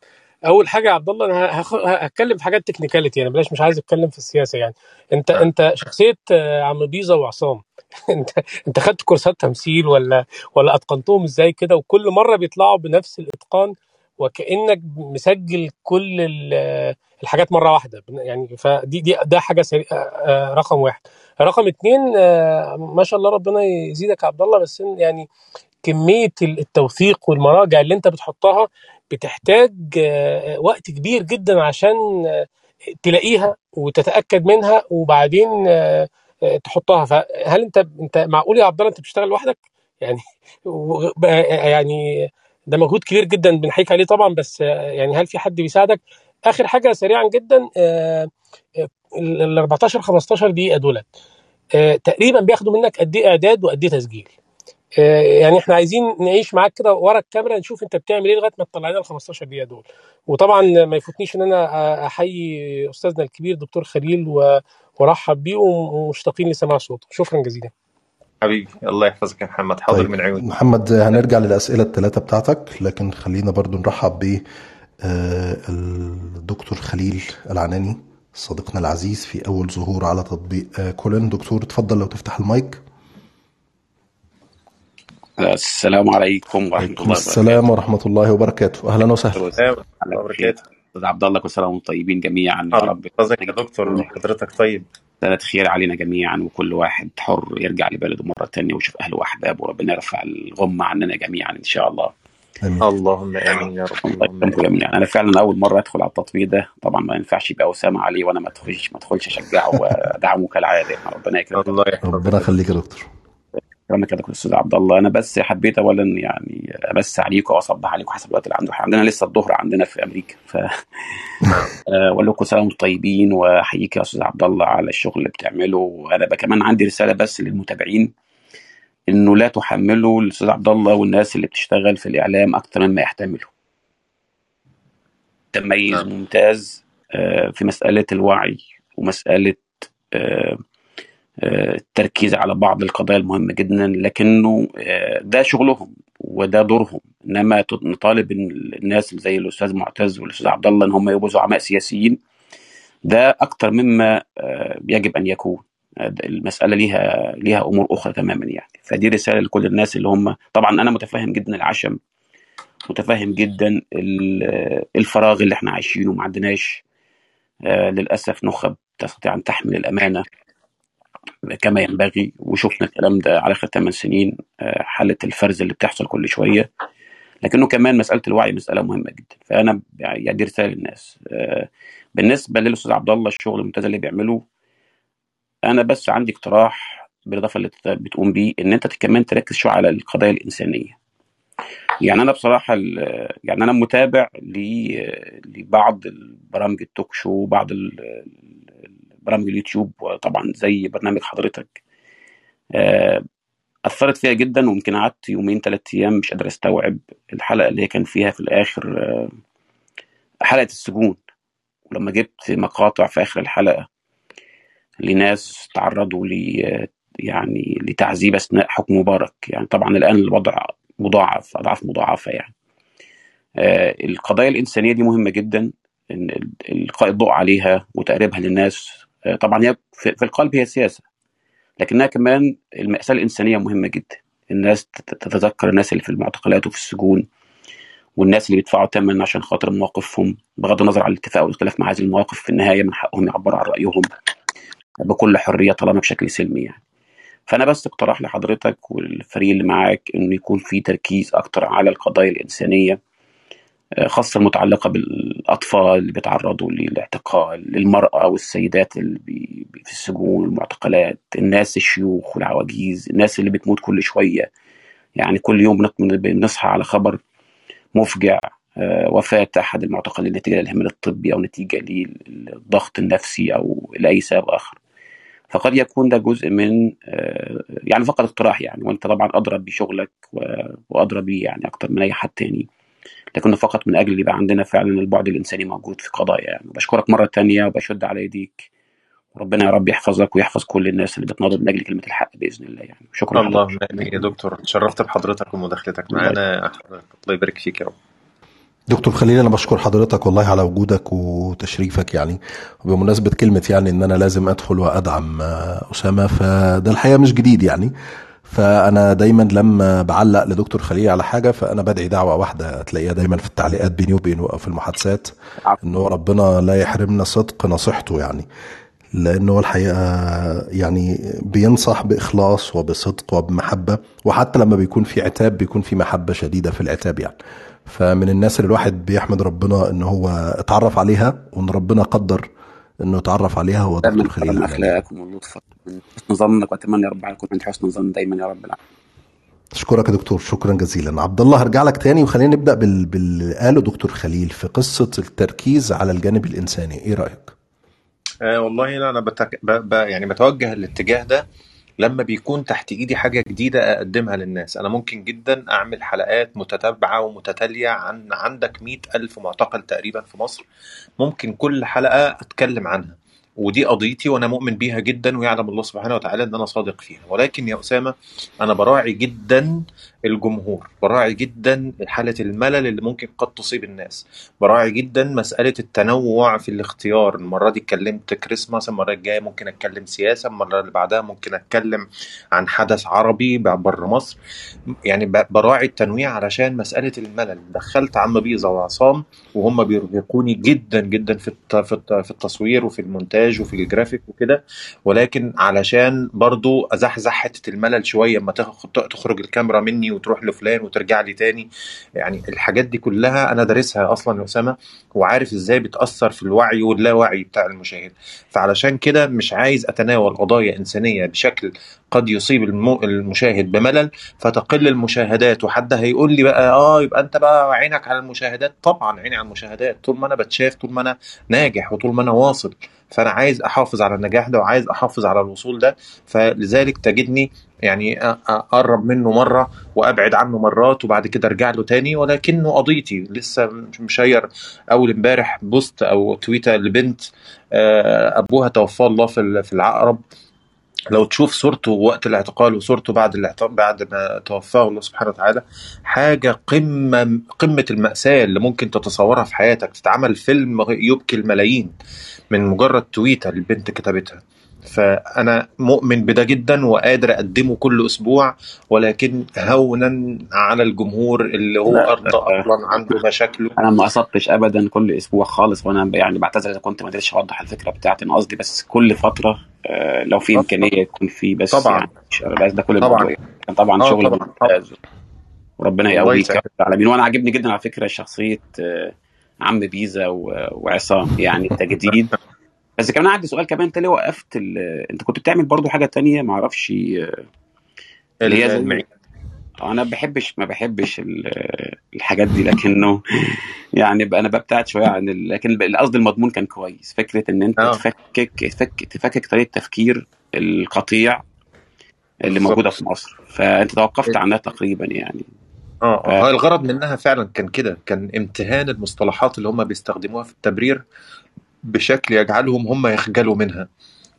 أول حاجة يا عبد الله أنا هتكلم في حاجات تكنيكاليتي يعني بلاش مش عايز أتكلم في السياسة يعني. انت أنت شخصية آه، عم بيزا وعصام. انت أنت خدت كورسات تمثيل ولا ولا أتقنتهم إزاي كده؟ وكل مرة بيطلعوا بنفس الإتقان وكأنك مسجل كل ال- الحاجات مرة واحدة. يعني فدي دي ده حاجة سري... آه، آه، رقم واحد. رقم اتنين آه، ما شاء الله ربنا يزيدك يا عبد الله بس يعني كمية التوثيق والمراجع اللي أنت بتحطها بتحتاج وقت كبير جدا عشان تلاقيها وتتأكد منها وبعدين تحطها. فهل أنت أنت معقول يا عبد الله أنت بتشتغل لوحدك؟ يعني يعني ده مجهود كبير جدا بنحيك عليه طبعا بس يعني هل في حد بيساعدك؟ آخر حاجة سريعا جدا آه، آه، ال 14 15 دقيقة دولت آه، تقريبا بياخدوا منك قد إيه إعداد وقد إيه تسجيل. يعني إحنا عايزين نعيش معاك كده ورا الكاميرا نشوف أنت بتعمل إيه لغاية ما تطلع لنا ال 15 دقيقة دول وطبعا ما يفوتنيش إن أنا أحيي أستاذنا الكبير دكتور خليل وأرحب بيه ومشتاقين لسماع صوته. شكرا جزيلا. حبيبي الله يحفظك يا محمد. حاضر طيب من عيوني. محمد هنرجع للأسئلة الثلاثة بتاعتك لكن خلينا برضو نرحب ب آه، الدكتور خليل العناني صديقنا العزيز في أول ظهور على تطبيق آه، كولن. دكتور اتفضل لو تفتح المايك. السلام عليكم ورحمة عليكم الله السلام وبركاته. ورحمة الله وبركاته. أهلا وسهلا. السلام على الله وبركاته. أستاذ عبد الله كل سنة وأنتم طيبين جميعا يا الله رب. يحفظك يا دكتور حضرتك طيب. سنة خير علينا جميعا وكل واحد حر يرجع لبلده مرة تانية ويشوف أهله وأحبابه وربنا يرفع الغمة عننا جميعا إن شاء الله. آمين. اللهم آمين يا رب. الله جميعا. أنا فعلا أول مرة أدخل على التطبيق ده. طبعا ما ينفعش يبقى أسامة عليه وأنا ما أدخلش ما أدخلش أشجعه وأدعمه كالعادة. يعني ربنا يكرمك. الله يحفظك. ربنا يخليك يا دكتور. كرمك يا أستاذ عبد الله. أنا بس حبيت اولا يعني امس عليكم وأصبح عليكم حسب الوقت اللي عنده عندنا لسه الظهر عندنا في أمريكا. ف آه، واقول لكم سلام طيبين وأحييك يا أستاذ عبد الله على الشغل اللي بتعمله. وأنا كمان عندي رسالة بس للمتابعين. إنه لا تحملوا الأستاذ عبد الله والناس اللي بتشتغل في الإعلام أكثر مما يحتملوا. تميز نعم. ممتاز آه، في مسألة الوعي ومسألة آه، التركيز على بعض القضايا المهمة جدا لكنه آه، ده شغلهم وده دورهم. إنما نطالب الناس زي الأستاذ معتز والأستاذ عبد الله إن هم يبقوا زعماء سياسيين. ده أكتر مما آه، يجب أن يكون. المسألة ليها ليها أمور أخرى تماما يعني. فدي رسالة لكل الناس اللي هم طبعا أنا متفهم جدا العشم متفهم جدا ال- الفراغ اللي إحنا عايشينه ما عندناش آه، للأسف نخب تستطيع أن تحمل الأمانة. كما ينبغي. وشفنا الكلام ده على آخر 8 سنين آه، حالة الفرز اللي بتحصل كل شوية. لكنه كمان مسألة الوعي مسألة مهمة جدا. فأنا يعني دي رساله للناس. آه، بالنسبة للأستاذ عبد الله الشغل الممتاز اللي بيعمله أنا بس عندي اقتراح بالإضافة اللي بتقوم بيه إن أنت كمان تركز شوية على القضايا الإنسانية. يعني أنا بصراحة يعني أنا متابع لبعض البرامج التوك شو وبعض ال- برامج اليوتيوب وطبعا زي برنامج حضرتك. آه، أثرت فيها جدا ويمكن قعدت يومين ثلاث أيام مش قادر أستوعب الحلقة اللي هي كان فيها في الآخر آه، حلقة السجون. ولما جبت مقاطع في آخر الحلقة لناس تعرضوا ل يعني لتعذيب أثناء حكم مبارك. يعني طبعا الآن الوضع مضاعف أضعاف مضاعفة يعني. آه، القضايا الإنسانية دي مهمة جدا إن ال- القاء الضوء عليها وتقريبها للناس آه، طبعا هي في القلب هي سياسة لكنها كمان المأساة الإنسانية مهمة جدا. الناس تت- تتذكر الناس اللي في المعتقلات وفي السجون والناس اللي بيدفعوا ثمن عشان خاطر مواقفهم بغض النظر عن الاتفاق والاختلاف مع هذه المواقف في النهاية من حقهم يعبروا عن رأيهم بكل حرية طالما بشكل سلمي يعني. فأنا بس اقتراح لحضرتك والفريق اللي معاك إنه يكون في تركيز أكتر على القضايا الإنسانية خاصة المتعلقة بالأطفال اللي بيتعرضوا للاعتقال للمرأة والسيدات اللي في السجون والمعتقلات الناس الشيوخ والعواجيز الناس اللي بتموت كل شوية. يعني كل يوم بنصحى على خبر مفجع آه، وفاة أحد المعتقلين نتيجة للإهمال الطبي أو نتيجة للضغط النفسي أو لأي سبب آخر. فقد يكون ده جزء من آه، يعني فقط اقتراح يعني. وأنت طبعا أدرى بشغلك وأدرى بيه يعني أكتر من أي حد تاني. لكنه فقط من أجل اللي يبقى عندنا فعلا البعد الإنساني موجود في قضايا يعني. وبشكرك مرة تانية وبشد على ايديك وربنا يا رب يحفظك ويحفظ كل الناس اللي بتناضل من أجل كلمة الحق بإذن الله يعني. شكرا اللهم آمين. يا دكتور تشرفت بحضرتك ومداخلتك معانا. الله يبارك فيك يا رب. دكتور خليل أنا بشكر حضرتك والله على وجودك وتشريفك يعني. وبمناسبة كلمة يعني إن أنا لازم أدخل وأدعم آه، أسامة فده الحقيقة مش جديد يعني. فأنا دايما لما بعلق لدكتور خليل على حاجة فأنا بدعي دعوة واحدة تلاقيها دايما في التعليقات بيني وبينه أو في المحادثات انه ربنا لا يحرمنا صدق نصيحته يعني. لأنه الحقيقة يعني بينصح بإخلاص وبصدق وبمحبة وحتى لما بيكون في عتاب بيكون في محبة شديدة في العتاب يعني. فمن الناس اللي الواحد بيحمد ربنا إن هو اتعرف عليها وإن ربنا قدر إنه يتعرف عليها هو دكتور خليل اخلاقكم ولطفك من حسن ظنك واتمنى يا رب على كل من حسن ظن دايما يا رب العالمين. أشكرك يا دكتور شكرا جزيلا. عبد الله هرجع لك تاني وخلينا نبدأ بال... باللي قاله دكتور خليل في قصة التركيز على الجانب الإنساني. إيه رأيك؟ آه والله أنا بتك... ب... ب... يعني بتوجه الاتجاه ده. لما بيكون تحت إيدي حاجة جديدة أقدمها للناس. أنا ممكن جدا أعمل حلقات متتابعة ومتتالية عن عندك مئة ألف معتقل تقريبا في مصر. ممكن كل حلقة أتكلم عنها. ودي قضيتي وأنا مؤمن بيها جدا ويعلم الله سبحانه وتعالى إن أنا صادق فيها. ولكن يا أسامة أنا براعي جدا الجمهور. براعي جدا حالة الملل اللي ممكن قد تصيب الناس. براعي جدا مسألة التنوع في الاختيار. المرة دي اتكلمت كريسماس المرة الجاية ممكن أتكلم سياسة المرة اللي بعدها ممكن أتكلم عن حدث عربي بره مصر. يعني براعي التنويع علشان مسألة الملل. دخلت عم بيزا وعصام وهم بيرهقوني جدا جدا في في الت- في التصوير وفي المونتاج وفي الجرافيك وكده. ولكن علشان برضو أزحزح حتة الملل شوية أما تخرج الكاميرا مني وتروح لفلان وترجع لي تاني. يعني الحاجات دي كلها أنا دارسها أصلا يا أسامة وعارف إزاي بتأثر في الوعي واللاوعي بتاع المشاهد. فعلشان كده مش عايز أتناول قضايا إنسانية بشكل قد يصيب الم- المشاهد بملل فتقل المشاهدات. وحد هيقول لي بقى آه يبقى أنت بقى عينك على المشاهدات. طبعا عيني على المشاهدات. طول ما أنا بتشاف طول ما أنا ناجح وطول ما أنا واصل. فأنا عايز أحافظ على النجاح ده وعايز أحافظ على الوصول ده فلذلك تجدني يعني أقرب منه مرة وأبعد عنه مرات وبعد كده أرجع له تاني ولكنه قضيتي لسه مش- مشير أول امبارح بوست أو تويته لبنت آه، أبوها توفاه الله في ال- في العقرب. لو تشوف صورته وقت الاعتقال وصورته بعد الاعتقال بعد ما توفاه الله سبحانه وتعالى حاجة قمة قمة المأساة اللي ممكن تتصورها في حياتك تتعمل فيلم يبكي الملايين. من مجرد تويتة البنت كتبتها. فأنا مؤمن بده جدا وقادر أقدمه كل أسبوع ولكن هونا على الجمهور اللي هو أرضى أصلا عنده مشاكله. أنا ما قصدتش ابدا كل أسبوع خالص وأنا يعني بعتذر إذا كنت ما قدرتش أوضح الفكرة بتاعتي. أنا قصدي بس كل فترة آه، لو في إمكانية يكون في بس طبعا. يعني بس ده كل طبعا. كان طبعا آه شغل ممتاز. وربنا يقويك رب العالمين. وأنا عاجبني جدا على فكرة شخصية آه، عم بيزا وعصام يعني تجديد. بس كمان عندي سؤال كمان انت ليه وقفت ال... انت كنت بتعمل برضو حاجة تانية؟ ما أعرفش آه، اللي هي زي المعين أنا بحبش ما بحبش ال- الحاجات دي لكنه يعني أنا ببتعد شوية عن ال... لكن القصد المضمون كان كويس. فكرة إن أنت آه. تفكك تفك تفكك طريقة تفكير القطيع اللي موجودة في مصر. فأنت توقفت عنها تقريبا يعني. آه ف... آه. الغرض منها فعلا كان كده كان امتهان المصطلحات اللي هم بيستخدموها في التبرير بشكل يجعلهم هم يخجلوا منها.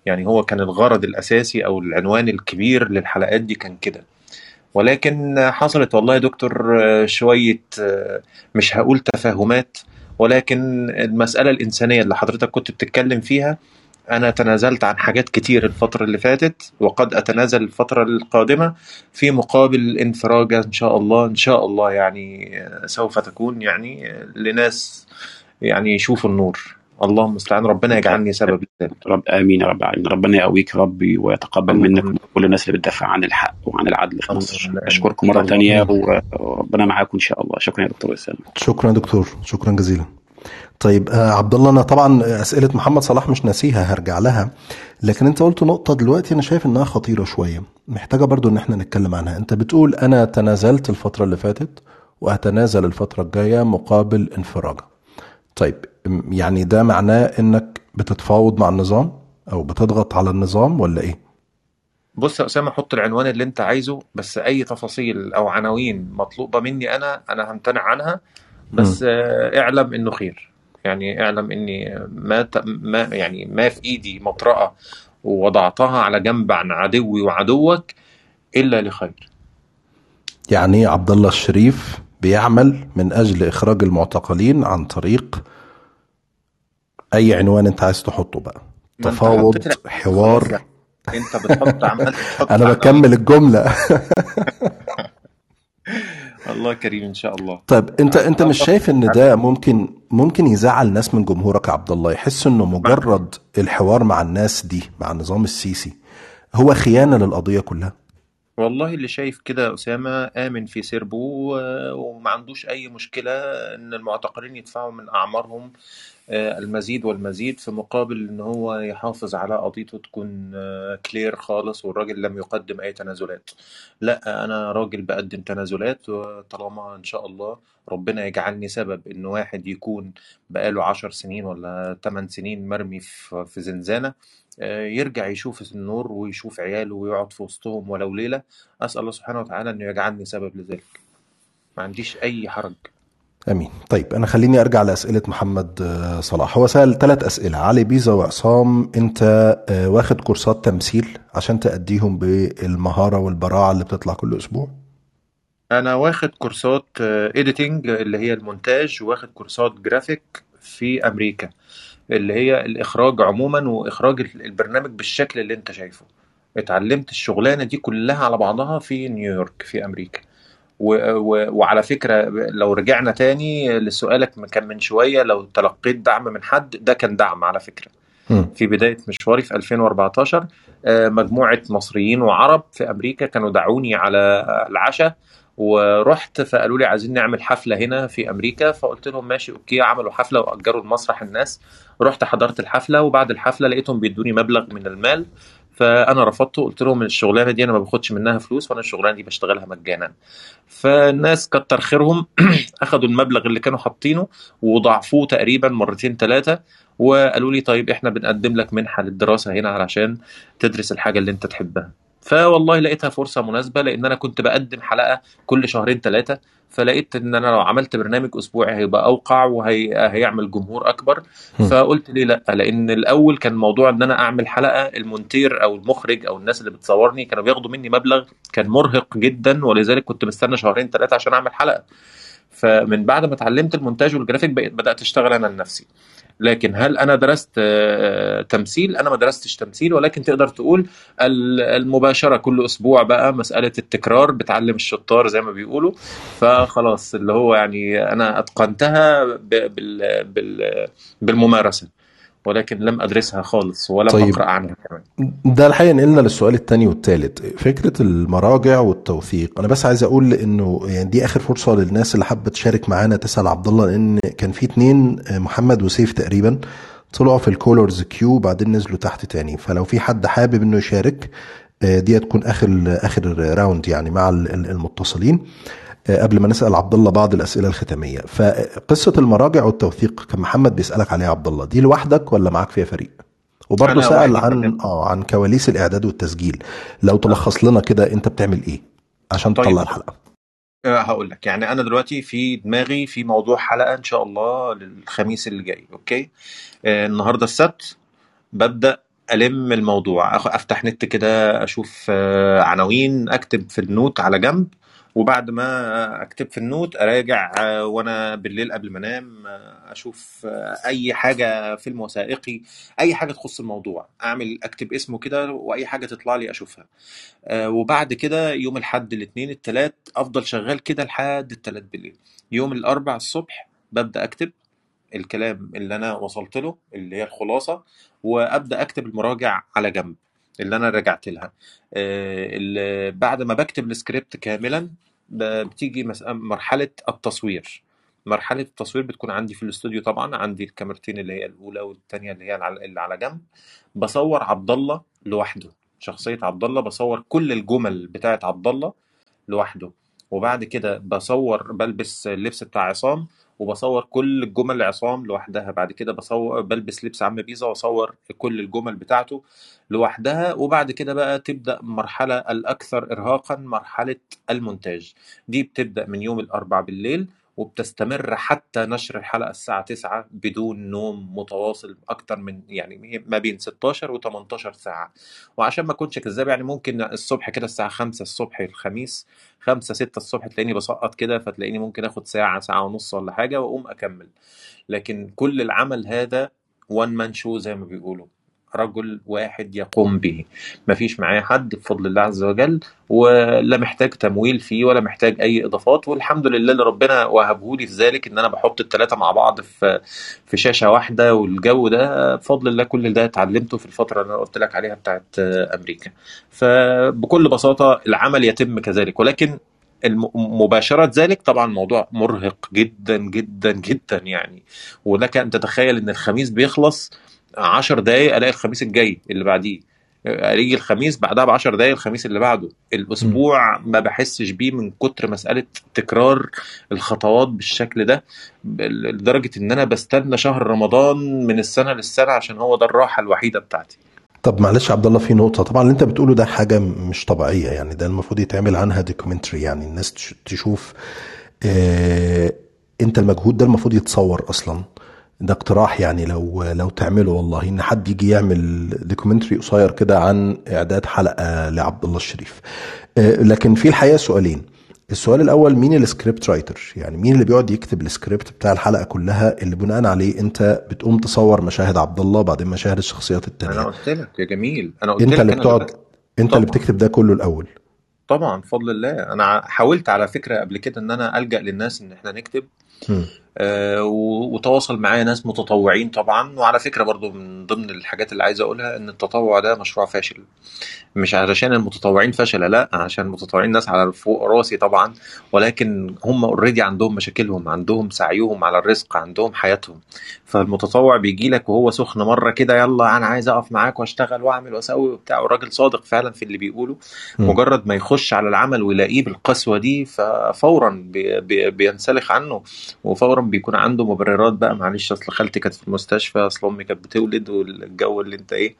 يعني هو كان الغرض الأساسي أو العنوان الكبير للحلقات دي كان كده. ولكن حصلت والله يا دكتور آه، شوية آه، مش هقول تفاهمات ولكن المسألة الإنسانية اللي حضرتك كنت بتتكلم فيها أنا تنازلت عن حاجات كتير الفترة اللي فاتت وقد أتنازل الفترة القادمة في مقابل انفراجة إن شاء الله إن شاء الله يعني سوف تكون يعني لناس يعني يشوفوا النور. اللهم المستعان ربنا يجعلني سبب لذلك. رب آمين يا رب العالمين. ربنا يقويك ربي ويتقبل منك وكل الناس اللي بتدافع عن الحق وعن العدل. في مصر أشكركم إن مرة شاء الله تانية مم. وربنا معاكم إن شاء الله. شكرا يا دكتور اسامه شكرا يا دكتور. شكرا جزيلا. طيب آه عبد الله أنا طبعا أسئلة محمد صلاح مش ناسيها هرجع لها. لكن أنت قلت نقطة دلوقتي أنا شايف إنها خطيرة شوية محتاجة برضو إن إحنا نتكلم عنها. أنت بتقول أنا تنازلت الفترة اللي فاتت وهتنازل الفترة الجاية مقابل انفراجة. طيب م- يعني ده معناه إنك بتتفاوض مع النظام أو بتضغط على النظام ولا إيه؟ بص يا أسامة حط العنوان اللي أنت عايزه بس أي تفاصيل أو عناوين مطلوبة مني أنا أنا همتنع عنها. بس مم. آه، اعلم إنه خير. يعني اعلم إني ما ت- ما يعني ما في إيدي مطرقة ووضعتها على جنب عن عدوي وعدوك إلا لخير. يعني عبد الله الشريف بيعمل من أجل إخراج المعتقلين عن طريق أي عنوان أنت عايز تحطه بقى. تفاوض حوار. أنت بتحط عمال أنا بكمل الجملة. الله كريم إن شاء الله. طيب انت أنت مش شايف إن ده ممكن ممكن يزعل ناس من جمهورك يا عبد الله؟ يحسوا إنه مجرد الحوار مع الناس دي مع النظام السيسي هو خيانة للقضية كلها؟ والله اللي شايف كده أسامة آمن في سربه وما عندوش أي مشكلة إن المعتقلين يدفعوا من أعمارهم آه، المزيد والمزيد في مقابل إن هو يحافظ على قضيته تكون آه، كلير خالص والراجل لم يقدم أي تنازلات. لأ أنا راجل بقدم تنازلات وطالما إن شاء الله ربنا يجعلني سبب إن واحد يكون بقاله عشر سنين ولا ثمان سنين مرمي في زنزانة آه، يرجع يشوف النور ويشوف عياله ويقعد في وسطهم ولو ليلة أسأل الله سبحانه وتعالى إنه يجعلني سبب لذلك. ما عنديش أي حرج. آمين. طيب أنا خليني أرجع لأسئلة محمد آه، صلاح. هو سأل ثلاث أسئلة. علي بيزا وعصام أنت آه، واخد كورسات تمثيل عشان تأديهم بالمهارة والبراعة اللي بتطلع كل أسبوع؟ أنا واخد كورسات editing اللي هي المونتاج واخد كورسات جرافيك في أمريكا. اللي هي الإخراج عموما وإخراج البرنامج بالشكل اللي أنت شايفه. اتعلمت الشغلانة دي كلها على بعضها في نيويورك في أمريكا. و و وعلى فكرة لو رجعنا تاني لسؤالك كان من شوية لو تلقيت دعم من حد ده كان دعم على فكرة. مم. في بداية مشواري في 2014 آه، مجموعة مصريين وعرب في أمريكا كانوا دعوني على العشاء ورحت فقالوا لي عايزين نعمل حفلة هنا في أمريكا. فقلت لهم ماشي أوكي. عملوا حفلة وأجروا المسرح الناس. رحت حضرت الحفلة وبعد الحفلة لقيتهم بيدوني مبلغ من المال. فأنا رفضته قلت لهم الشغلانة دي أنا ما باخدش منها فلوس وأنا الشغلانة دي بشتغلها مجانا. فالناس كتر خيرهم أخدوا المبلغ اللي كانوا حاطينه وضاعفوه تقريبا مرتين ثلاثة وقالوا لي طيب إحنا بنقدم لك منحة للدراسة هنا علشان تدرس الحاجة اللي أنت تحبها. فوالله لقيتها فرصة مناسبة لأن أنا كنت بقدم حلقة كل شهرين ثلاثة فلقيت إن أنا لو عملت برنامج أسبوعي هيبقى أوقع وهيعمل جمهور أكبر. مم. فقلت ليه لأ؟ لأن الأول كان موضوع إن أنا أعمل حلقة المونتير أو المخرج أو الناس اللي بتصورني كانوا بياخدوا مني مبلغ كان مرهق جدا ولذلك كنت مستنى شهرين ثلاثة عشان أعمل حلقة. فمن بعد ما اتعلمت المونتاج والجرافيك بقيت بدأت أشتغل أنا لنفسي. لكن هل أنا درست آه، تمثيل؟ أنا ما درستش تمثيل ولكن تقدر تقول ال- المباشرة كل أسبوع بقى مسألة التكرار بتعلم الشطار زي ما بيقولوا. فخلاص اللي هو يعني أنا أتقنتها بال بال بالممارسة. ولكن لم أدرسها خالص ولم طيب. أقرأ عنها كمان. ده الحقيقة نقلنا للسؤال الثاني والثالث فكرة المراجع والتوثيق أنا بس عايز أقول إنه يعني دي آخر فرصة للناس اللي حابة تشارك معانا تسأل عبد الله لأن كان في اتنين محمد وسيف تقريبا طلعوا في ال callers queue بعدين نزلوا تحت تاني. فلو في حد حابب إنه يشارك آه، دي هتكون آخر آخر round يعني مع ال- ال- المتصلين. آه، قبل ما نسأل عبد الله بعض الأسئلة الختامية. فقصة المراجع والتوثيق كان محمد بيسألك عليها عبد الله دي لوحدك ولا معاك فيها فريق؟ وبرضه من عن آه عن كواليس الإعداد والتسجيل. لو تلخص لنا كده أنت بتعمل إيه؟ عشان طيب. تطلع الحلقة. آه، هقول لك. يعني أنا دلوقتي في دماغي في موضوع حلقة إن شاء الله للخميس اللي جاي okay؟ آه، النهارده السبت ببدأ ألم الموضوع أفتح نت كده أشوف آه، عناوين أكتب في ال note على جنب وبعد ما اكتب في ال note اراجع آه، وأنا بالليل قبل ما انام آه، أشوف آه، اي حاجة فيلم وثائقي اي حاجة تخص الموضوع اعمل اكتب اسمه كده واي حاجة تطلع لي اشوفها. وبعد كده يوم الحد الاثنين الثلاث افضل شغال كده لحد الثلاث بالليل. يوم الاربع الصبح ببدأ اكتب الكلام اللي أنا وصلت له اللي هي الخلاصة وابدأ اكتب المراجع على جنب اللي أنا رجعت لها. بعد ما بكتب السكريبت كاملا بتيجي مرحلة التصوير. مرحلة التصوير بتكون عندي في الاستوديو طبعا عندي الكاميرتين اللي هي الأولى والثانيه اللي هي اللي على جنب. بصور عبد الله لوحده شخصية عبد الله بصور كل الجمل بتاعت عبد الله لوحده. وبعد كده بصور بلبس اللبس بتاع عصام وبصور كل الجمل عصام لوحدها. بعد كده بصور بلبس لبس عم بيزا واصور كل الجمل بتاعته لوحدها. وبعد كده بقى تبدأ المرحلة الأكثر إرهاقا مرحلة المونتاج. دي بتبدأ من يوم الأربع بالليل وبتستمر حتى نشر الحلقة الساعة 9 بدون نوم متواصل أكتر من يعني ما بين 16 و 18 ساعة. وعشان ما أكونش كذاب يعني ممكن الصبح كده الساعة 5 الصبح الخميس 5 6 الصبح تلاقيني بسقط كده فتلاقيني ممكن آخد ساعة ساعة ونص ولا حاجة وأقوم أكمل. لكن كل العمل هذا وان مان شو زي ما بيقولوا. رجل واحد يقوم به. مفيش معايا حد بفضل الله عز وجل ولا محتاج تمويل فيه ولا محتاج أي إضافات والحمد لله اللي ربنا وهبهولي في ذلك إن أنا بحط الثلاثه مع بعض في في شاشة واحدة والجو ده بفضل الله كل ده اتعلمته في الفترة اللي أنا قلت لك عليها بتاعت أمريكا. فبكل بساطة العمل يتم كذلك. ولكن مباشرة ذلك طبعا موضوع مرهق جدا جدا جدا يعني. ولك أن تتخيل أن الخميس بيخلص عشر دقايق ألاقي الخميس الجاي اللي بعديه. يجي الخميس بعدها بعشر دقايق الخميس اللي بعده. الأسبوع ما بحسش بيه من كتر مسألة تكرار الخطوات بالشكل ده لدرجة إن أنا بستنى شهر رمضان من السنة للسنة عشان هو ده الراحة الوحيدة بتاعتي. طب معلش عبد الله في نقطة. طبعا اللي أنت بتقوله ده حاجة مش طبيعية يعني ده المفروض يتعمل عنها documentary يعني الناس تش- تشوف آه أنت المجهود ده المفروض يتصور أصلا. ده اقتراح يعني لو لو تعمله والله. إن حد يجي يعمل documentary قصير كده عن إعداد حلقة لعبد الله الشريف. آه لكن في الحقيقة سؤالين. السؤال الأول مين ال script writer يعني مين اللي بيقعد يكتب السكريبت بتاع الحلقة كلها اللي بناء عليه أنت بتقوم تصور مشاهد عبد الله بعدين مشاهد الشخصيات التانية؟ قلت لك يا جميل. أنا قلت أنت لك اللي بتقعد أنت اللي طبعا. بتكتب ده كله الأول. طبعا بفضل الله. أنا حاولت على فكرة قبل كده إن أنا ألجأ للناس إن إحنا نكتب. مم. آه، وتواصل معايا ناس متطوعين طبعا. وعلى فكرة برضو من ضمن الحاجات اللي عايز أقولها إن التطوع ده مشروع فاشل. مش علشان المتطوعين فشلة لا عشان المتطوعين ناس على فوق راسي طبعا. ولكن هم اوريدي عندهم مشاكلهم عندهم سعيهم على الرزق عندهم حياتهم. فالمتطوع بيجي لك وهو سخن مرة كده يلا أنا عايز أقف معاك وأشتغل وأعمل وأسوي وبتاع. والراجل صادق فعلا في اللي بيقوله. مجرد ما يخش على العمل ويلاقيه بالقسوة دي ففورا بي بي بينسلخ عنه. وفورا بيكون عنده مبررات بقى. معلش أصل خالتي كانت في المستشفى أصل أمي كانت بتولد والجو اللي أنت إيه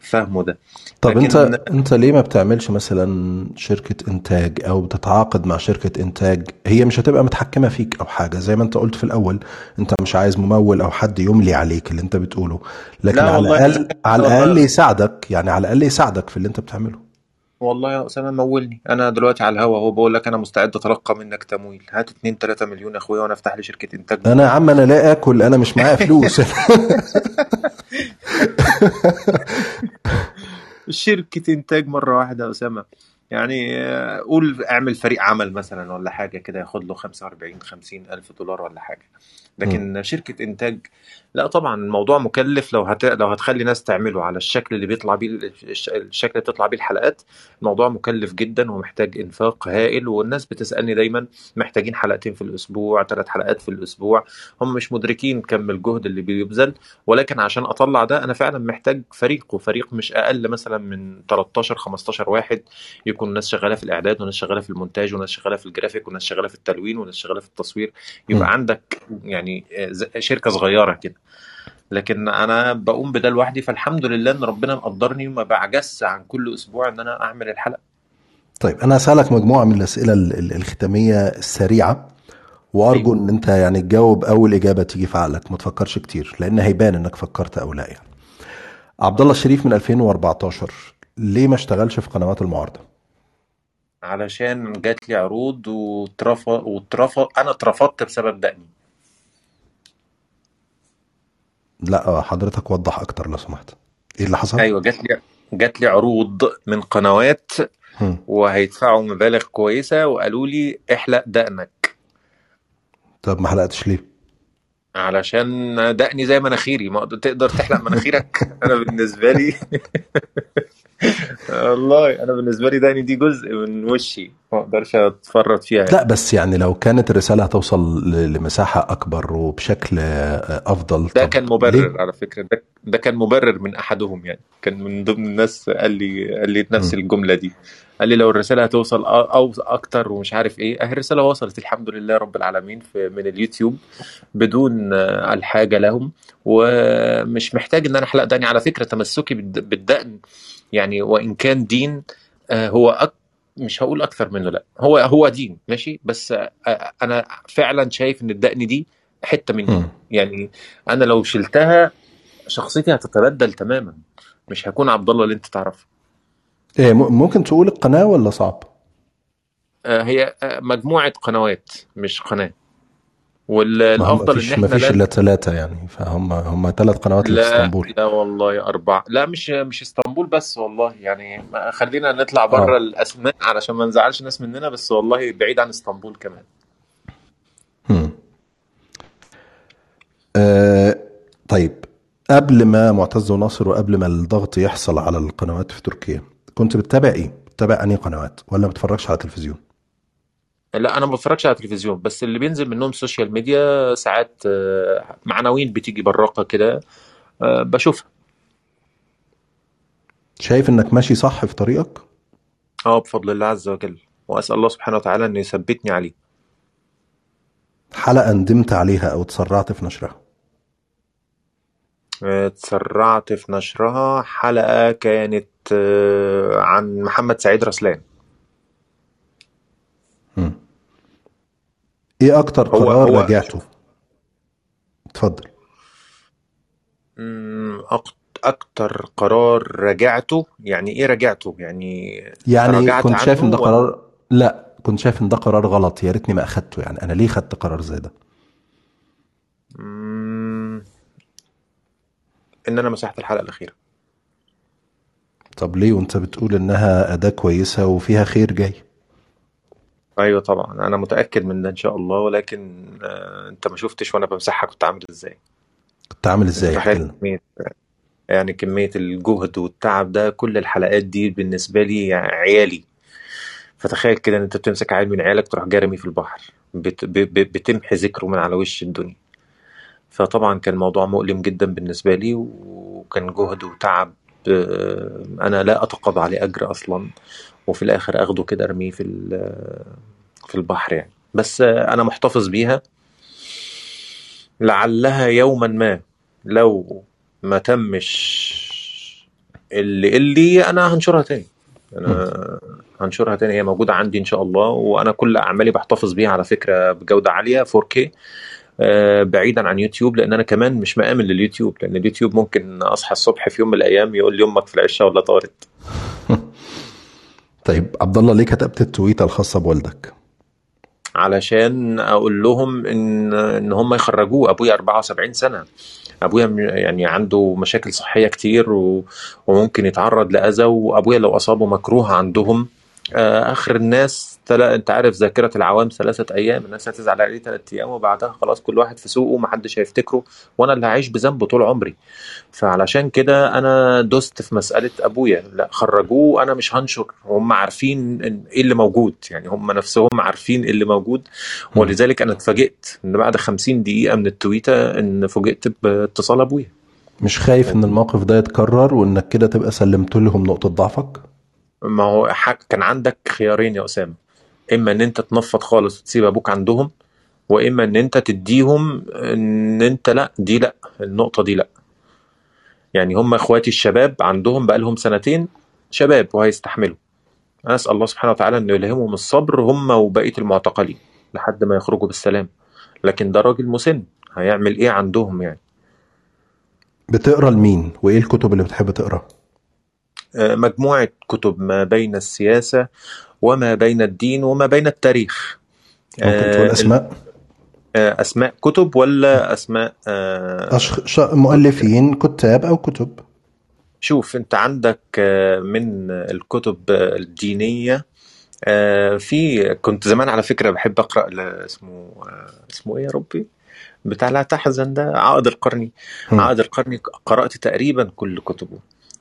فاهمه ده. طب انت لكن أنت ليه ما بتعملش مثلا شركة إنتاج أو بتتعاقد مع شركة إنتاج؟ هي مش هتبقى متحكمة فيك أو حاجة زي ما أنت قلت في الأول أنت مش عايز ممول أو حد يملي عليك اللي أنت بتقوله. لكن لا على الاقل على الأقل يساعدك يعني على الأقل يساعدك في اللي أنت بتعمله. والله يا أسامة مولني. أنا دلوقتي على الهوا أهو بقول لك أنا مستعد اتلقى منك تمويل. هات 2 3 مليون يا أخويا وأنا أفتح لي شركة إنتاج. أنا يا عم أنا لا آكل أنا مش معايا فلوس. شركة إنتاج مرة واحدة يا أسامة. يعني آه، قول اعمل فريق عمل مثلا ولا حاجة كده ياخد له 45 50 ألف دولار ولا حاجة. لكن شركة إنتاج لا طبعا الموضوع مكلف. لو هت... لو هتخلي ناس تعمله على الشكل اللي بيطلع بيه الش- الشكل اللي بتطلع بيه الحلقات الموضوع مكلف جدا ومحتاج إنفاق هائل. والناس بتسألني دايما محتاجين حلقتين في الأسبوع ثلاث حلقات في الأسبوع. هم مش مدركين كم الجهد اللي بيبذل. ولكن عشان أطلع ده أنا فعلا محتاج فريق وفريق مش أقل مثلا من 13 15 واحد يكون ناس شغالة في الإعداد وناس شغالة في المونتاج وناس شغالة في الجرافيك وناس شغالة في التلوين وناس شغالة في التصوير. يبقى مم. عندك يعني ز- شركة صغيرة كده. لكن أنا بقوم بده لوحدي فالحمد لله إن ربنا مقدرني وما بعجزش عن كل أسبوع إن أنا أعمل الحلقة. طيب أنا هسالك مجموعة من الأسئلة ال- ال- الختامية السريعة. وأرجو أيوه إن أنت يعني تجاوب أول إجابة تيجي في عقلك ما تفكرش كتير لأن هيبان إنك فكرت أو لا يعني. عبد الله الشريف من 2014 ليه ما اشتغلش في قنوات المعارضة؟ علشان جات لي عروض واترفض واترفض أنا اترفضت بسبب دقني. لا حضرتك وضح أكتر لو سمحت. إيه اللي حصل؟ أيوه جات لي جات لي عروض من قنوات هم. وهيدفعوا مبالغ كويسة وقالوا لي احلق دقنك. طب ما حلقتش ليه؟ علشان دقني زي مناخيري. ما تقدر تحلق مناخيرك؟ أنا بالنسبة لي. والله أنا بالنسبة لي دقني دي جزء من وشي ما أقدرش أتفرط فيها لا بس يعني لو كانت الرسالة هتوصل لمساحة أكبر وبشكل آه، أفضل ده كان ليه؟ مبرر على فكرة. ده, ده كان مبرر من أحدهم يعني. كان من ضمن الناس قال لي قال لي نفس. الجملة دي. قال لي لو الرسالة هتوصل أو أكتر ومش عارف إيه. أهي الرسالة وصلت الحمد لله رب العالمين في من اليوتيوب بدون الحاجة لهم. ومش محتاج إن أنا أحلق دقني على فكرة تمسكي بالد- بالدقن يعني وإن كان دين آه، هو أك مش هقول أكثر منه لأ. هو هو دين ماشي؟ بس آه، أنا فعلا شايف إن الدقن دي حتة مني. يعني أنا لو شلتها شخصيتي هتتبدل تماما. مش هكون عبد الله اللي أنت تعرفه. إيه ممكن تقول القناة ولا صعب؟ آه، هي آه، مجموعة قنوات مش قناة. ما والافضل إن إحنا مفيش لا إلا ثلاثة يعني فهم هم ثلاث قنوات اللي في لا اسطنبول لا والله أربعة. لا مش مش إسطنبول بس والله. يعني ما- خلينا نطلع بره آه الأسماء علشان ما نزعلش ناس مننا بس والله بعيد عن إسطنبول كمان. هم. آه طيب. قبل ما معتز وناصر وقبل ما الضغط يحصل على القنوات في تركيا كنت بتتابع إيه؟ بتتابع أنهي قنوات؟ ولا ما بتتفرجش على تلفزيون؟ لا أنا ما بتفرجش على تلفزيون بس اللي بينزل منهم social media ساعات آه، عناوين بتيجي براقة كده آه، بشوفها شايف إنك ماشي صح في طريقك؟ آه بفضل الله عز وجل وأسأل الله سبحانه وتعالى أن يثبتني عليه حلقة ندمت عليها أو تسرعت في نشرها آه، اتسرعت في نشرها حلقة كانت آه، عن محمد سعيد رسلان. إيه أكتر هو قرار هو راجعته؟ اتفضل. أكتر قرار راجعته؟ يعني إيه راجعته؟ يعني يعني كنت شايف إن ده قرار لا كنت شايف إن ده قرار غلط. يا ريتني ما أخدته يعني. أنا ليه خدت قرار زي ده؟ إن أنا مسحت الحلقة الأخيرة. طب ليه وانت بتقول انها أداة كويسة وفيها خير جاي؟ أيوة طبعا أنا متأكد من ده إن شاء الله ولكن آه، أنت ما شفتش وأنا بمسحها كنت عامل إزاي؟ كنت عامل إزاي؟ كمية يعني كمية الجهد والتعب ده كل الحلقات دي بالنسبة لي يعني عيالي. فتخيل كده إن أنت بتمسك عيل من عيالك تروح جارمي في البحر بت... بتمحي ذكره من على وش الدنيا. فطبعا كان الموضوع مؤلم جدا بالنسبة لي وكان جهد وتعب أنا لا أتقاضى عليه أجر أصلا وفي الآخر أخده كده أرميه في في البحر يعني. بس أنا محتفظ بيها. لعلها يوما ما لو ما تمش اللي اللي أنا هنشرها تاني. أنا هنشرها تاني. هي موجودة عندي إن شاء الله وأنا كل أعمالي بحتفظ بيها على فكرة بجودة عالية 4K آه، بعيدا عن يوتيوب لأن أنا كمان مش مآمن لليوتيوب لأن اليوتيوب ممكن أصحى الصبح في يوم من الأيام يقول لي أمك في العشه ولا طارت. طيب عبد الله ليه كتبت التويتة الخاصة بوالدك؟ علشان أقول لهم إن إن هم يخرجوه. أبويا 74 سنة. أبويا يعني عنده مشاكل صحية كتير و- وممكن يتعرض لأذى وأبويا لو أصابه مكروه عندهم آه، آخر الناس تلا أنت عارف ذاكرة العوام ثلاثة أيام الناس هتزعل عليه ثلاث أيام وبعدها خلاص كل واحد في سوقه محدش هيفتكره وأنا اللي هعيش بذنبه طول عمري. فعلشان كده أنا دست في مسألة أبويا. لا خرجوه أنا مش هنشر. هم عارفين إيه اللي موجود يعني هم نفسهم عارفين إيه اللي موجود. ولذلك أنا اتفاجئت إن بعد 50 دقيقة من التويتة إن فوجئت باتصال أبويا. مش خايف إن الموقف ده يتكرر وإنك كده تبقى سلمت لهم نقطة ضعفك؟ ما هو حق كان عندك خيارين يا أسامة. إما إن أنت تنفض خالص وتسيب أبوك عندهم وإما إن أنت تديهم إن أنت لأ دي لأ النقطة دي لأ. يعني هم إخواتي الشباب عندهم بقى لهم سنتين شباب وهيستحملوا. أنا أسأل الله سبحانه وتعالى انه يلهمهم الصبر هم وبقية المعتقلين لحد ما يخرجوا بالسلام. لكن ده راجل مسن هيعمل إيه عندهم يعني؟ بتقرأ لمين؟ وإيه الكتب اللي بتحب تقرا آه، مجموعة كتب ما بين السياسة وما بين الدين وما بين التاريخ. ممكن تقول آه، أسماء؟ آه، أسماء كتب ولا أسماء آه، أشخ... مؤلفين كتاب أو كتب؟ شوف أنت عندك من الكتب الدينية آه، في كنت زمان على فكرة بحب أقرأ ل- اسمه اسمه إيه يا ربي؟ بتاع لا تحزن ده عائد القرني. عائد القرني قرأت تقريبا كل كتبه.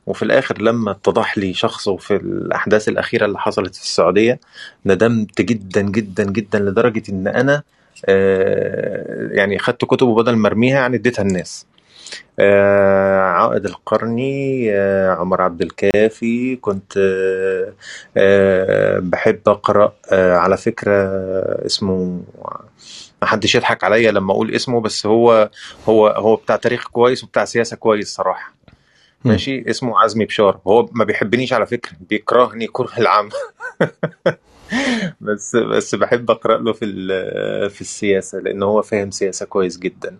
وفي الآخر لما اتضح لي شخصه في الأحداث الأخيرة اللي حصلت في السعودية ندمت جدا جدا جدا لدرجة إن أنا آه، يعني خدت كتبه بدل ما أرميها يعني اديتها الناس آه، عائد القرني آه، عمر عبد الكافي كنت بحب آه، على فكرة اسمه ما حدش يضحك عليا لما أقول اسمه بس هو هو هو بتاع تاريخ كويس وبتاع سياسة كويس صراحة مم. ماشي؟ اسمه عزمي بشار. هو ما بيحبنيش على فكرة بيكرهني كره العام. بس بس بحب أقرأ له في في السياسة لأن هو فاهم سياسة كويس جدا.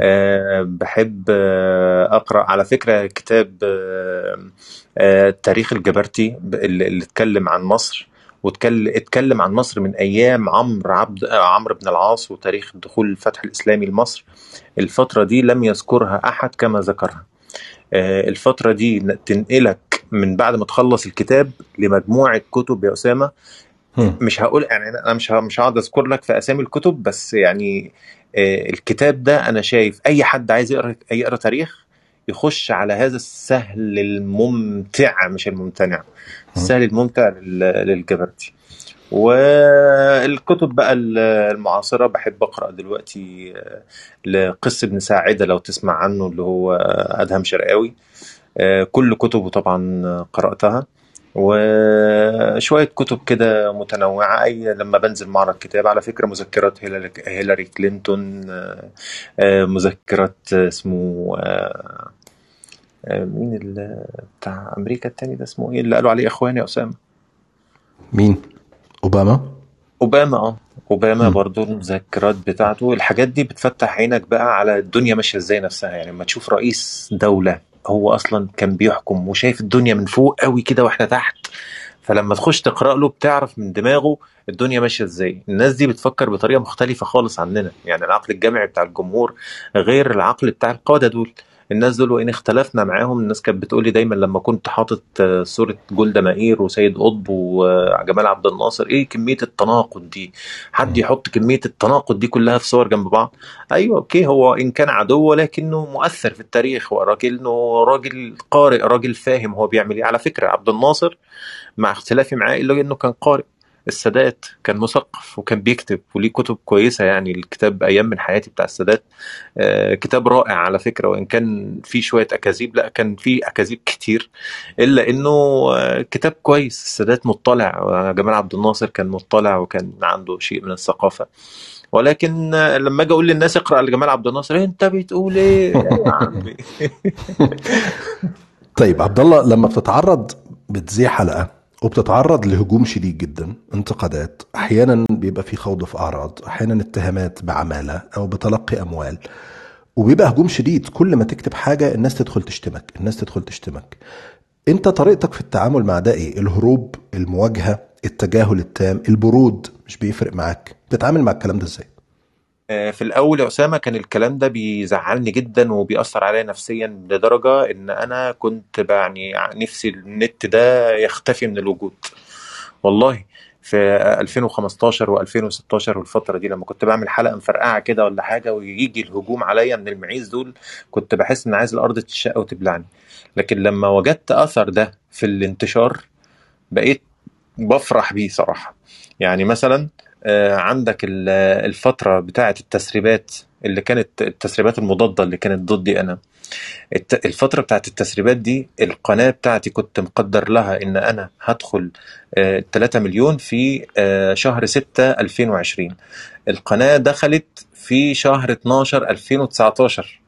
أه بحب آه، أقرأ على فكرة كتاب آه، آه، تاريخ الجبرتي اللي اتكلم عن مصر واتكلم عن مصر من أيام عمرو عبد عمرو بن العاص وتاريخ دخول الفتح الإسلامي لمصر. الفترة دي لم يذكرها أحد كما ذكرها. آه، الفترة دي تنقلك من بعد ما تخلص الكتاب لمجموعة كتب يا أسامة مم. مش هقول يعني أنا مش مش هقعد أذكر لك في أسامي الكتب بس يعني آه، الكتاب ده أنا شايف أي حد عايز يقرأ يقرأ تاريخ يخش على هذا السهل الممتع مش الممتنع مم. السهل الممتع لل- للجبرتي والكتب بقى ال- المعاصرة. بحب أقرأ دلوقتي آه، لقس ابن ساعدة لو تسمع عنه اللي هو أدهم شرقاوي. آه، كل كتبه طبعا قرأتها. وشوية كتب كده متنوعة. أي لما بنزل معرض كتاب على فكرة مذكرات هيلاري, كلينتون آه، مذكرات اسمه مين بتاع أمريكا التاني ده اسمه إيه؟ اللي قالوا عليه إخواني يا أسامة. مين؟ أوباما؟ أوباما آه. أوباما مم. برضو المذكرات بتاعته. الحاجات دي بتفتح عينك بقى على الدنيا ماشية إزاي نفسها. يعني لما تشوف رئيس دولة هو أصلا كان بيحكم وشايف الدنيا من فوق قوي كده وإحنا تحت فلما تخش تقرأ له بتعرف من دماغه الدنيا ماشية إزاي. الناس دي بتفكر بطريقة مختلفة خالص عننا. يعني العقل الجمعي بتاع الجمهور غير العقل بتاع القادة دول. الناس دول وإن اختلفنا معاهم الناس كانت بتقول لي دايما لما كنت حاطط آه، صورة جولدا مائير وسيد قطب وجمال عبد الناصر إيه كمية التناقض دي؟ حد. يحط كمية التناقض دي كلها في صور جنب بعض؟ أيوه أوكي هو إن كان عدو ولكنه مؤثر في التاريخ وراجل انه راجل قارئ راجل فاهم هو بيعمل إيه. على فكرة عبد الناصر مع اختلافي معاه إلا إنه كان قارئ. السادات كان مثقف وكان بيكتب وليه كتب كويسة يعني الكتاب أيام من حياتي بتاع السادات. آه، كتاب رائع على فكرة وإن كان فيه شوية أكاذيب لأ كان فيه أكاذيب كتير. إلا إنه آه، كتاب كويس السادات مطلع. آه، جمال عبد الناصر كان مطلع وكان عنده شيء من الثقافة. ولكن لما أجي أقول للناس اقرأ لجمال عبد الناصر أنت بتقول إيه؟ يا عمي. طيب عبد الله لما بتتعرض بتذيع حلقة؟ وبتتعرض لهجوم شديد جدا انتقادات أحيانا بيبقى في خوض في أعراض أحيانا اتهامات بعمالة أو بتلقي أموال وبيبقى هجوم شديد. كل ما تكتب حاجة الناس تدخل تشتمك الناس تدخل تشتمك. أنت طريقتك في التعامل مع ده إيه؟ الهروب المواجهة التجاهل التام البرود مش بيفرق معاك. بتتعامل مع الكلام ده إزاي؟ في الأول يا أسامة كان الكلام ده بيزعلني جدا وبيأثر عليا نفسيا لدرجة إن أنا كنت يعني نفسي النت ده يختفي من الوجود. والله في 2015 و2016 والفترة دي لما كنت بعمل حلقة مفرقعة كده ولا حاجة ويجي الهجوم عليا من المعيز دول كنت بحس إن عايز الأرض تشق وتبلعني. لكن لما وجدت أثر ده في الانتشار بقيت بفرح بيه صراحة. يعني مثلا عندك ال- الفترة بتاعة التسريبات اللي كانت التسريبات المضادة اللي كانت ضدي أنا. الفترة بتاعة التسريبات دي القناة بتاعتي كنت مقدر لها إن أنا هدخل آه، 3 مليون في آه، شهر 6 2020 القناة دخلت في شهر 12 2019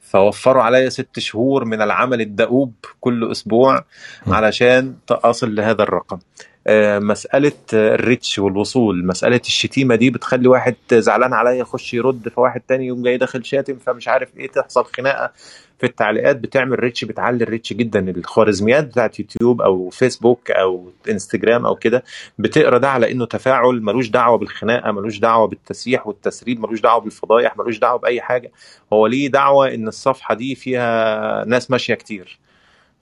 فوفروا عليا ست شهور من العمل الدؤوب كل أسبوع علشان اصل لهذا الرقم. آه، مسألة ال reach والوصول مسألة الشتيمة دي بتخلي واحد زعلان عليا يخش يرد فواحد تاني يقوم جاي داخل شاتم فمش عارف إيه تحصل خناقة في التعليقات. بتعمل reach بتعلي ال reach جدا. الخوارزميات بتاعت يوتيوب أو فيسبوك أو إنستجرام أو كده بتقرأ ده على إنه تفاعل ملوش دعوة بالخناقة ملوش دعوة بالتسييح والتسريب ملوش دعوة بالفضايح ملوش دعوة بأي حاجة. هو ليه دعوة إن الصفحة دي فيها ناس ماشية كتير؟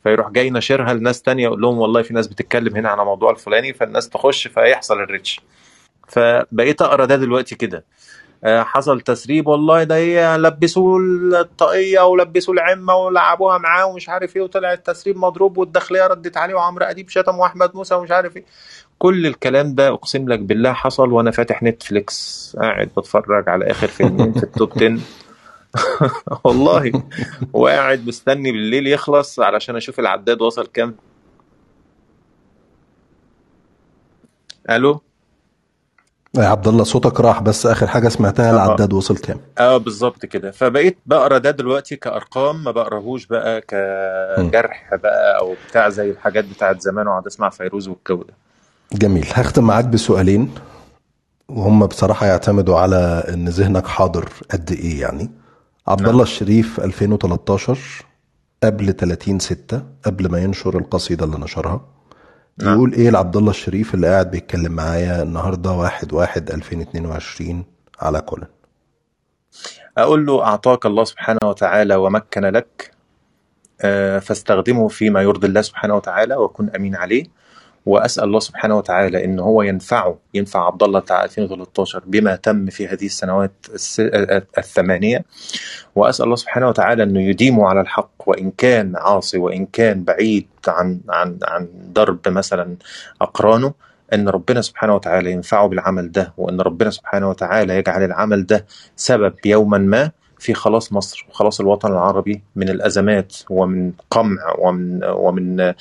فيروح جاي ناشرها لناس تانية يقول لهم والله في ناس بتتكلم هنا على موضوع الفلاني فالناس تخش فيحصل ال reach. فبقيت أقرأ ده دلوقتي كده. آه، حصل تسريب والله ده هي لبسوه الطاقية ولبسوه العمة ولعبوها معاه ومش عارف إيه وطلع التسريب مضروب والداخلية ردت عليه وعمرو أديب شتم وأحمد موسى ومش عارف إيه. كل الكلام ده أقسم لك بالله حصل وأنا فاتح نتفليكس. قاعد بتفرج على آخر فيلمين في ال top 10 والله. وقاعد مستني بالليل يخلص علشان أشوف العداد وصل كام. ألو؟ يا عبد الله صوتك راح بس آخر حاجة سمعتها آه. العداد وصل كام؟ آه بالظبط كده. فبقيت بقرأ ده دلوقتي كأرقام ما بقرأهوش بقى مم. كجرح بقى أو بتاع زي الحاجات بتاعت زمان واقعد أسمع فيروز والجو ده. جميل. هختم معاك بسؤالين وهم بصراحة يعتمدوا على إن ذهنك حاضر قد إيه يعني. عبد نعم. الله الشريف 2013 قبل 30 6 قبل ما ينشر القصيدة اللي نشرها. نعم. يقول إيه لعبد الله الشريف اللي قاعد بيتكلم معايا النهارده 1 1 2022 على كولن. أقول له أعطاك الله سبحانه وتعالى ومكن لك آه، فاستخدمه فيما يرضي الله سبحانه وتعالى وكن أمين عليه. وأسأل الله سبحانه وتعالى إن هو ينفعه ينفع عبد الله بتاع 2013 بما تم في هذه السنوات الس- الثمانية. وأسأل الله سبحانه وتعالى إنه يديمه على الحق وإن كان عاصي وإن كان بعيد عن عن عن درب مثلا أقرانه إن ربنا سبحانه وتعالى ينفعه بالعمل ده وإن ربنا سبحانه وتعالى يجعل العمل ده سبب يوما ما في خلاص مصر وخلاص الوطن العربي من الأزمات ومن قمع ومن ومن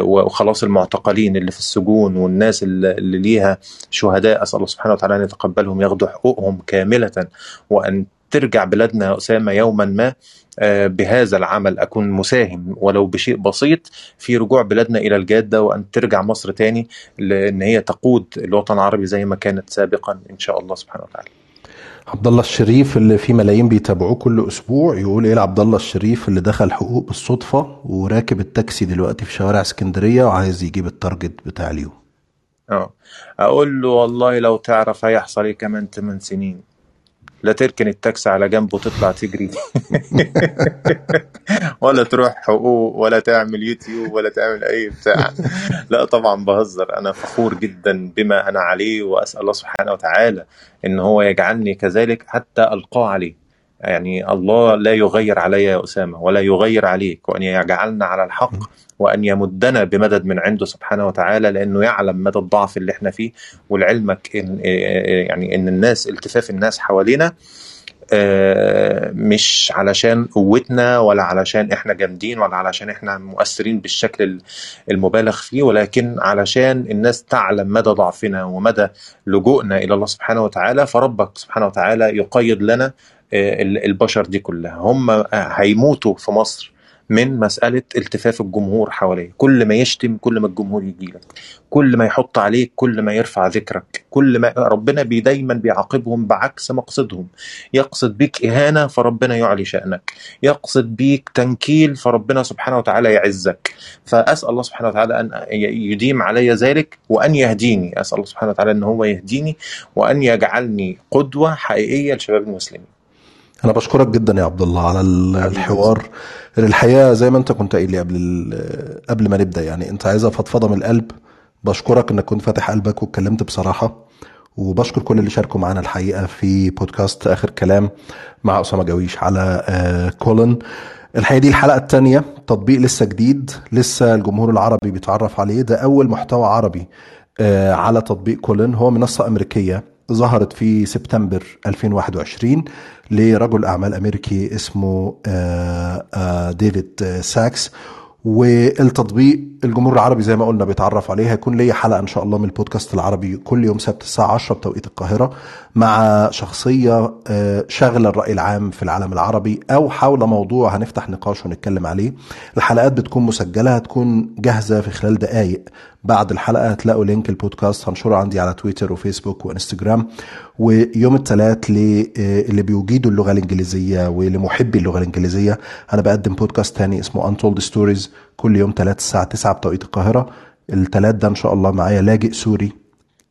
وخلاص المعتقلين اللي في السجون والناس اللي ليها شهداء أسأل الله سبحانه وتعالى أن يتقبلهم ياخدوا حقوقهم كاملة وأن ترجع بلادنا يا أسامة يوما ما آه، بهذا العمل أكون مساهم ولو بشيء بسيط في رجوع بلادنا إلى الجادة وأن ترجع مصر تاني لأن هي تقود الوطن العربي زي ما كانت سابقا إن شاء الله سبحانه وتعالى. عبد الله الشريف اللي في ملايين بيتابعوه كل أسبوع يقول إيه لعبد الله الشريف اللي دخل حقوق بالصدفة وراكب التاكسي دلوقتي في شوارع اسكندرية وعايز يجيب ال target بتاع اليوم. آه. أقول له والله لو تعرف هيحصل إيه كمان 8 سنين. لا تركن التاكسي على جنب وتطلع تجري. ولا تروح حقوق ولا تعمل يوتيوب ولا تعمل أي بتاع. لا طبعا بهزر أنا فخور جدا بما أنا عليه وأسأل الله سبحانه وتعالى إن هو يجعلني كذلك حتى ألقاه عليه. يعني الله لا يغير علي يا أسامة ولا يغير عليك وأن يجعلنا على الحق وأن يمدنا بمدد من عنده سبحانه وتعالى لأنه يعلم مدى الضعف اللي إحنا فيه ولعلمك إن يعني إن الناس التفاف الناس حوالينا آه، مش علشان قوتنا ولا علشان إحنا جامدين ولا علشان إحنا مؤثرين بالشكل المبالغ فيه ولكن علشان الناس تعلم مدى ضعفنا ومدى لجوءنا إلى الله سبحانه وتعالى فربك سبحانه وتعالى يقيد لنا البشر دي كلها. هم هيموتوا في مصر من مسألة التفاف الجمهور حواليه كل ما يشتم كل ما الجمهور يجي لك. كل ما يحط عليك كل ما يرفع ذكرك. كل ما ربنا بي دايما بيعاقبهم بعكس مقصدهم. يقصد بيك إهانة فربنا يعلي شأنك. يقصد بيك تنكيل فربنا سبحانه وتعالى يعزك. فأسأل الله سبحانه وتعالى أن يديم علي ذلك وأن يهديني. أسأل الله سبحانه وتعالى أن هو يهديني وأن يجعلني قدوة حقيقية لشباب المسلمين. أنا بشكرك جدا يا عبد الله على الحوار. الحقيقة زي ما أنت كنت قايل لي قبل قبل ما نبدأ يعني أنت عايزها فضفضة من القلب. بشكرك إنك كنت فاتح قلبك واتكلمت بصراحة. وبشكر كل اللي شاركوا معانا الحقيقة في بودكاست آخر كلام مع أسامة جويش على آه، كولن. الحقيقة دي الحلقة الثانية تطبيق لسه جديد. لسه الجمهور العربي بيتعرف عليه. ده أول محتوى عربي آه، على تطبيق كولن. هو منصة أمريكية ظهرت في سبتمبر 2021 لرجل أعمال أمريكي اسمه آه، آه، ديفيد آه، ساكس. والتطبيق الجمهور العربي زي ما قلنا بيتعرف عليه. هيكون ليا حلقة إن شاء الله من البودكاست العربي كل يوم سبت الساعة 10 بتوقيت القاهرة مع شخصية شاغلة الرأي العام في العالم العربي. أو حول موضوع هنفتح نقاش ونتكلم عليه. الحلقات بتكون مسجلة هتكون جاهزة في خلال دقائق بعد الحلقة هتلاقوا link البودكاست هنشره عندي على تويتر وفيسبوك وإنستجرام ويوم الثلاث اللي بيجيدوا اللغة الإنجليزية ولمحبي اللغة الإنجليزية أنا بقدم بودكاست تاني اسمه Untold Stories كل يوم ثلاث الساعة 9 بتوقيت القاهرة. الثلاث ده إن شاء الله معايا لاجئ سوري. آه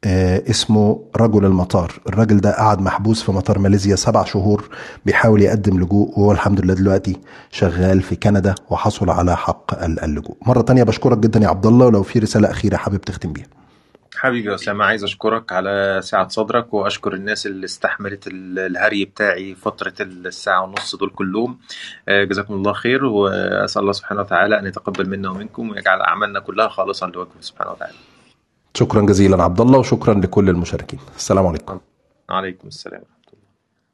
اسمه رجل المطار. الراجل ده قعد محبوس في مطار ماليزيا سبع شهور بيحاول يقدم لجوء وهو الحمد لله دلوقتي شغال في كندا وحصل على حق اللجوء. مرة تانية بشكرك جدا يا عبد الله ولو في رسالة أخيرة حابب تختم بيها. حبيبي يا أسامة عايز أشكرك على سعة صدرك وأشكر الناس اللي استحملت الهري بتاعي فترة الساعة ونص دول كلهم. جزاكم الله خير وأسأل الله سبحانه وتعالى أن يتقبل منا ومنكم ويجعل أعمالنا كلها خالصا لوجهه سبحانه وتعالى. شكرا جزيلا عبد الله وشكرا لكل المشاركين. السلام عليكم. عليكم السلام.